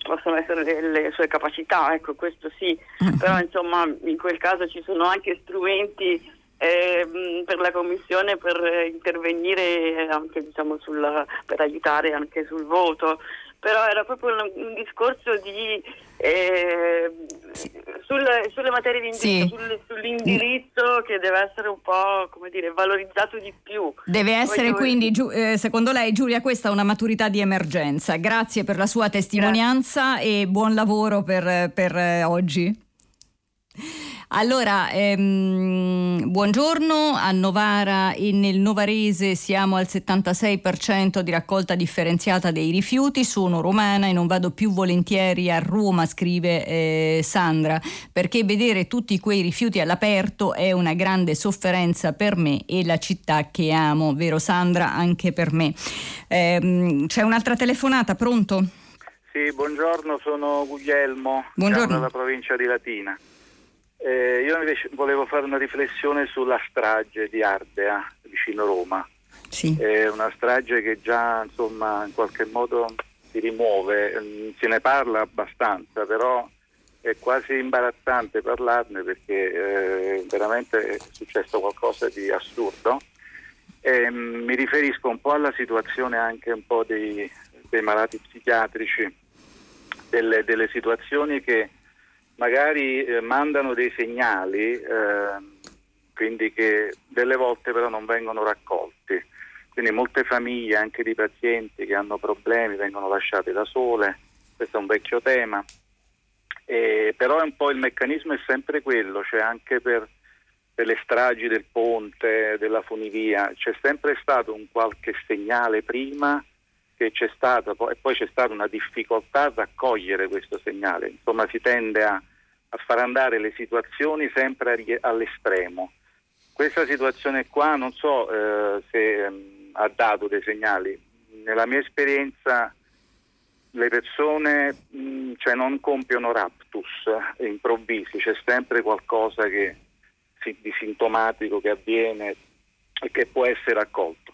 possono essere le, le, sue capacità, ecco questo sì, mm-hmm. però insomma in quel caso ci sono anche strumenti eh, per la Commissione per intervenire anche diciamo, sulla, per aiutare anche sul voto però era proprio un, un discorso di, eh, sì. sulle, sulle, materie di indirizzo, sì. sul, sull'indirizzo che deve essere un po' come dire, valorizzato di più. Deve essere Voglio... quindi, eh, secondo lei Giulia, questa una maturità di emergenza. Grazie per la sua testimonianza Grazie. e buon lavoro per, per eh, oggi. Allora, ehm, buongiorno, a Novara e nel Novarese siamo al 76% di raccolta differenziata dei rifiuti, sono romana e non vado più volentieri a Roma, scrive eh, Sandra, perché vedere tutti quei rifiuti all'aperto è una grande sofferenza per me e la città che amo, vero Sandra? Anche per me. Eh, c'è un'altra telefonata, pronto? Sì, buongiorno, sono Guglielmo, buongiorno. dalla provincia di Latina. Eh, io invece volevo fare una riflessione sulla strage di Ardea, vicino Roma. Sì. È una strage che già insomma, in qualche modo si rimuove, mm, se ne parla abbastanza, però è quasi imbarazzante parlarne perché eh, veramente è successo qualcosa di assurdo. E, mh, mm, mi riferisco un po' alla situazione anche un po' dei, dei malati psichiatrici, delle, delle situazioni che magari eh, mandano dei segnali, eh, quindi che delle volte però non vengono raccolti. Quindi molte famiglie, anche di pazienti che hanno problemi, vengono lasciate da sole, questo è un vecchio tema, e, però un po' il meccanismo è sempre quello, cioè anche per, per le stragi del ponte, della funivia, c'è sempre stato un qualche segnale prima che c'è stata e poi c'è stata una difficoltà a raccogliere questo segnale, insomma si tende a a far andare le situazioni sempre all'estremo. Questa situazione qua non so eh, se um, ha dato dei segnali. Nella mia esperienza le persone mh, cioè non compiono raptus improvvisi, c'è sempre qualcosa che, di sintomatico che avviene e che può essere accolto.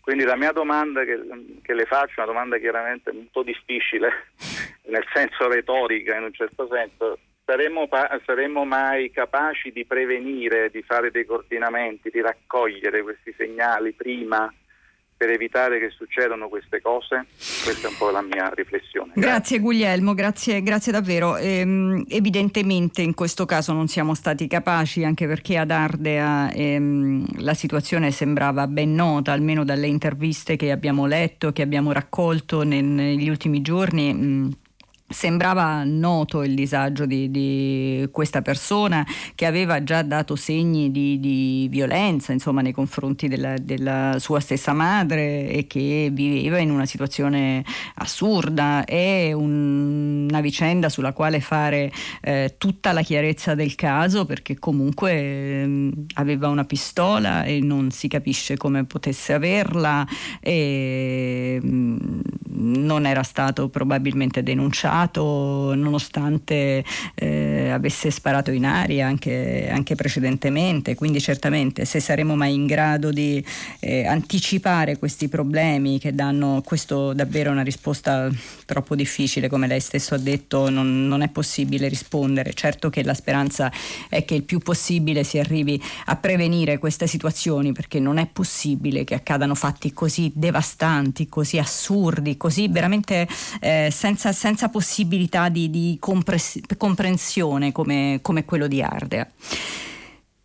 Quindi la mia domanda che, che, le faccio è una domanda chiaramente molto difficile, nel senso retorica in un certo senso, saremo, saremo mai capaci di prevenire, di fare dei coordinamenti, di raccogliere questi segnali prima per evitare che succedano queste cose? Questa è un po' la mia riflessione. Grazie, grazie Guglielmo, grazie, grazie davvero. Ehm, evidentemente in questo caso non siamo stati capaci, anche perché ad Ardea ehm, la situazione sembrava ben nota, almeno dalle interviste che abbiamo letto, che abbiamo raccolto negli ultimi giorni. Mh, Sembrava noto il disagio di, di, questa persona che aveva già dato segni di, di violenza insomma, nei confronti della, della, sua stessa madre e che viveva in una situazione assurda. È un, una vicenda sulla quale fare eh, tutta la chiarezza del caso perché comunque eh, aveva una pistola e non si capisce come potesse averla e mh, mm, non era stato probabilmente denunciato sparato nonostante eh, avesse sparato in aria anche, anche, precedentemente, quindi certamente se saremo mai in grado di eh, anticipare questi problemi che danno questo davvero una risposta troppo difficile, come lei stesso ha detto, non, non è possibile rispondere. Certo che la speranza è che il più possibile si arrivi a prevenire queste situazioni perché non è possibile che accadano fatti così devastanti, così assurdi, così veramente eh, senza, senza possibilità possibilità di, di comprensione come, come, quello di Ardea.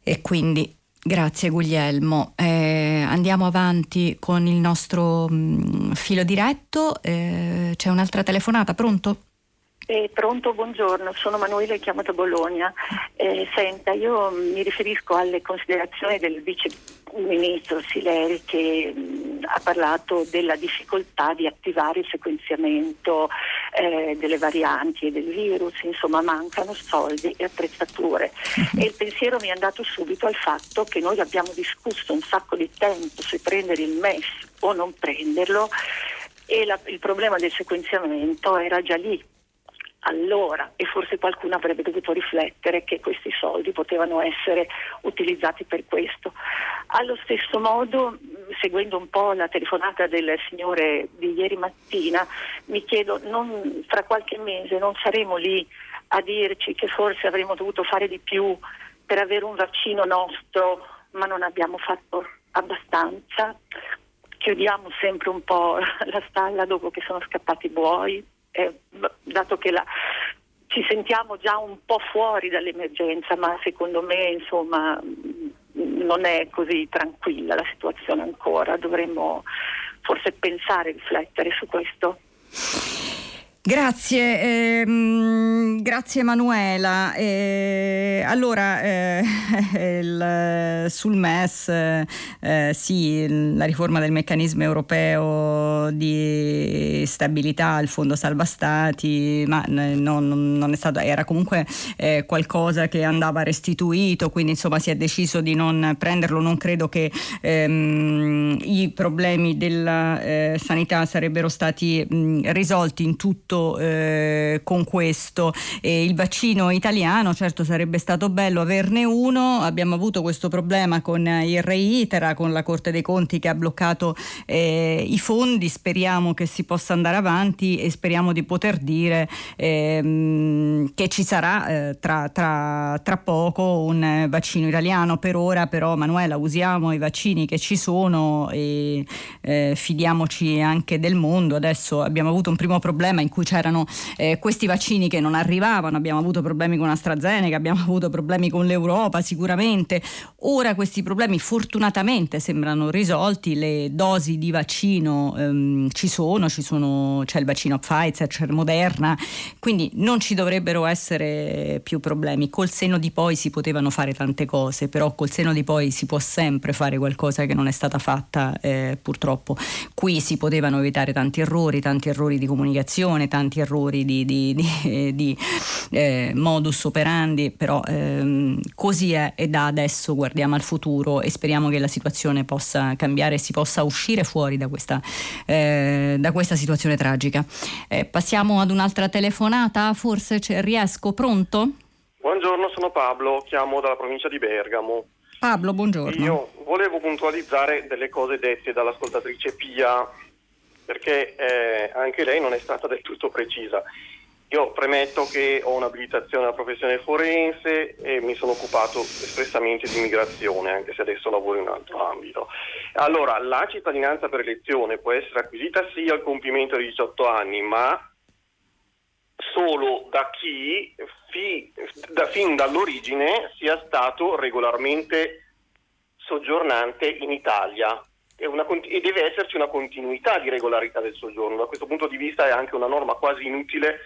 E quindi grazie Guglielmo. Eh, andiamo avanti con il nostro mh, mm, filo diretto. Eh, c'è un'altra telefonata, pronto? Eh, pronto, buongiorno, sono Manuela chiamo da Bologna. Eh, senta, io mi riferisco alle considerazioni del vice ministro Sileri che mh, ha parlato della difficoltà di attivare il sequenziamento eh, delle varianti e del virus, insomma mancano soldi e attrezzature. E il pensiero mi è andato subito al fatto che noi abbiamo discusso un sacco di tempo se prendere il MES o non prenderlo e la, il problema del sequenziamento era già lì allora e forse qualcuno avrebbe dovuto riflettere che questi soldi potevano essere utilizzati per questo. Allo stesso modo, seguendo un po' la telefonata del signore di ieri mattina, mi chiedo, non, fra qualche mese non saremo lì a dirci che forse avremmo dovuto fare di più per avere un vaccino nostro, ma non abbiamo fatto abbastanza. Chiudiamo sempre un po' la stalla dopo che sono scappati i buoi eh, dato che la, ci sentiamo già un po' fuori dall'emergenza, ma secondo me insomma, non è così tranquilla la situazione ancora, dovremmo forse pensare, riflettere su questo. Grazie, ehm, grazie Emanuela. Eh, allora, eh, il, sul MES, eh, sì, la riforma del meccanismo europeo di stabilità, il fondo salva stati, ma non, non stato, era comunque eh, qualcosa che andava restituito, quindi insomma si è deciso di non prenderlo. Non credo che ehm, i problemi della eh, sanità sarebbero stati mh, risolti in tutto fatto eh, con questo. E il vaccino italiano, certo sarebbe stato bello averne uno, abbiamo avuto questo problema con il Rei Itera, con la Corte dei Conti che ha bloccato eh, i fondi, speriamo che si possa andare avanti e speriamo di poter dire ehm, che ci sarà eh, tra, tra, tra poco un vaccino italiano. Per ora però Manuela usiamo i vaccini che ci sono e eh, fidiamoci anche del mondo. Adesso abbiamo avuto un primo problema in cui c'erano eh, questi vaccini che non arrivavano, abbiamo avuto problemi con AstraZeneca, abbiamo avuto problemi con l'Europa sicuramente, ora questi problemi fortunatamente sembrano risolti, le dosi di vaccino ehm, ci sono, ci sono, c'è il vaccino Pfizer, c'è il Moderna, quindi non ci dovrebbero essere più problemi. Col seno di poi si potevano fare tante cose, però col seno di poi si può sempre fare qualcosa che non è stata fatta eh, purtroppo. Qui si potevano evitare tanti errori, tanti errori di comunicazione, tanti errori di, di, di, di eh, modus operandi, però ehm, così è e da adesso guardiamo al futuro e speriamo che la situazione possa cambiare e si possa uscire fuori da questa, eh, da questa situazione tragica. Eh, passiamo ad un'altra telefonata, forse riesco, pronto? Buongiorno, sono Pablo, chiamo dalla provincia di Bergamo. Pablo, buongiorno. Io volevo puntualizzare delle cose dette dall'ascoltatrice Pia perché eh, anche lei non è stata del tutto precisa. Io premetto che ho un'abilitazione alla professione forense e mi sono occupato espressamente di immigrazione, anche se adesso lavoro in un altro ambito. Allora, la cittadinanza per elezione può essere acquisita sia al compimento dei 18 anni, ma solo da chi fi, da, fin dall'origine sia stato regolarmente soggiornante in Italia una, e deve esserci una continuità di regolarità del soggiorno. Da questo punto di vista è anche una norma quasi inutile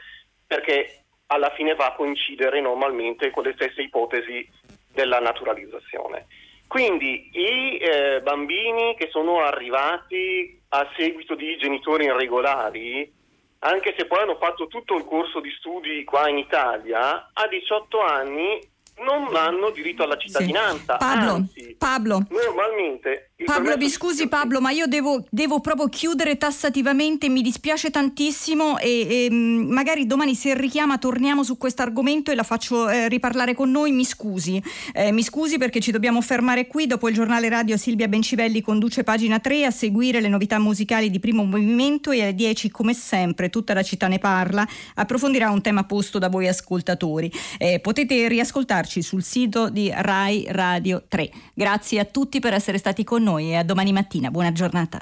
perché alla fine va a coincidere normalmente con le stesse ipotesi della naturalizzazione. Quindi i eh, bambini che sono arrivati a seguito di genitori irregolari, anche se poi hanno fatto tutto il corso di studi qua in Italia, a 18 anni non hanno diritto alla cittadinanza. Sì. Pablo, Anzi, Pablo, normalmente. Pablo, mi scusi Pablo, ma io devo, devo, proprio chiudere tassativamente, mi dispiace tantissimo e, e, mm, magari domani se richiama torniamo su questo argomento e la faccio eh, riparlare con noi, mi scusi. Eh, mi scusi perché ci dobbiamo fermare qui, dopo il giornale radio Silvia Bencivelli conduce pagina 3 a seguire le novità musicali di primo movimento e alle 10 come sempre tutta la città ne parla, approfondirà un tema posto da voi ascoltatori. Eh, potete riascoltarci sul sito di Rai Radio 3. Grazie a tutti per essere stati con noi e a domani mattina. Buona giornata.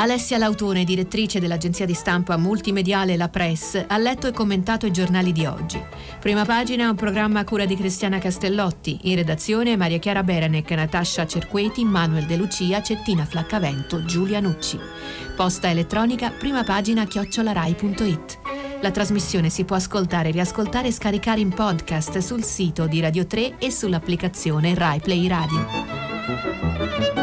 Alessia Lautone, direttrice dell'agenzia di stampa multimediale La Press, ha letto e commentato i giornali di oggi. Prima pagina un programma a cura di Cristiana Castellotti, in redazione Maria Chiara Beranec, Natascia Cerqueti, Manuel De Lucia, Cettina Flaccavento, Giulia Nucci. Posta elettronica, prima pagina chiocciolarai.it. La trasmissione si può ascoltare, riascoltare e scaricare in podcast sul sito di Radio 3 e sull'applicazione Rai Play Radio.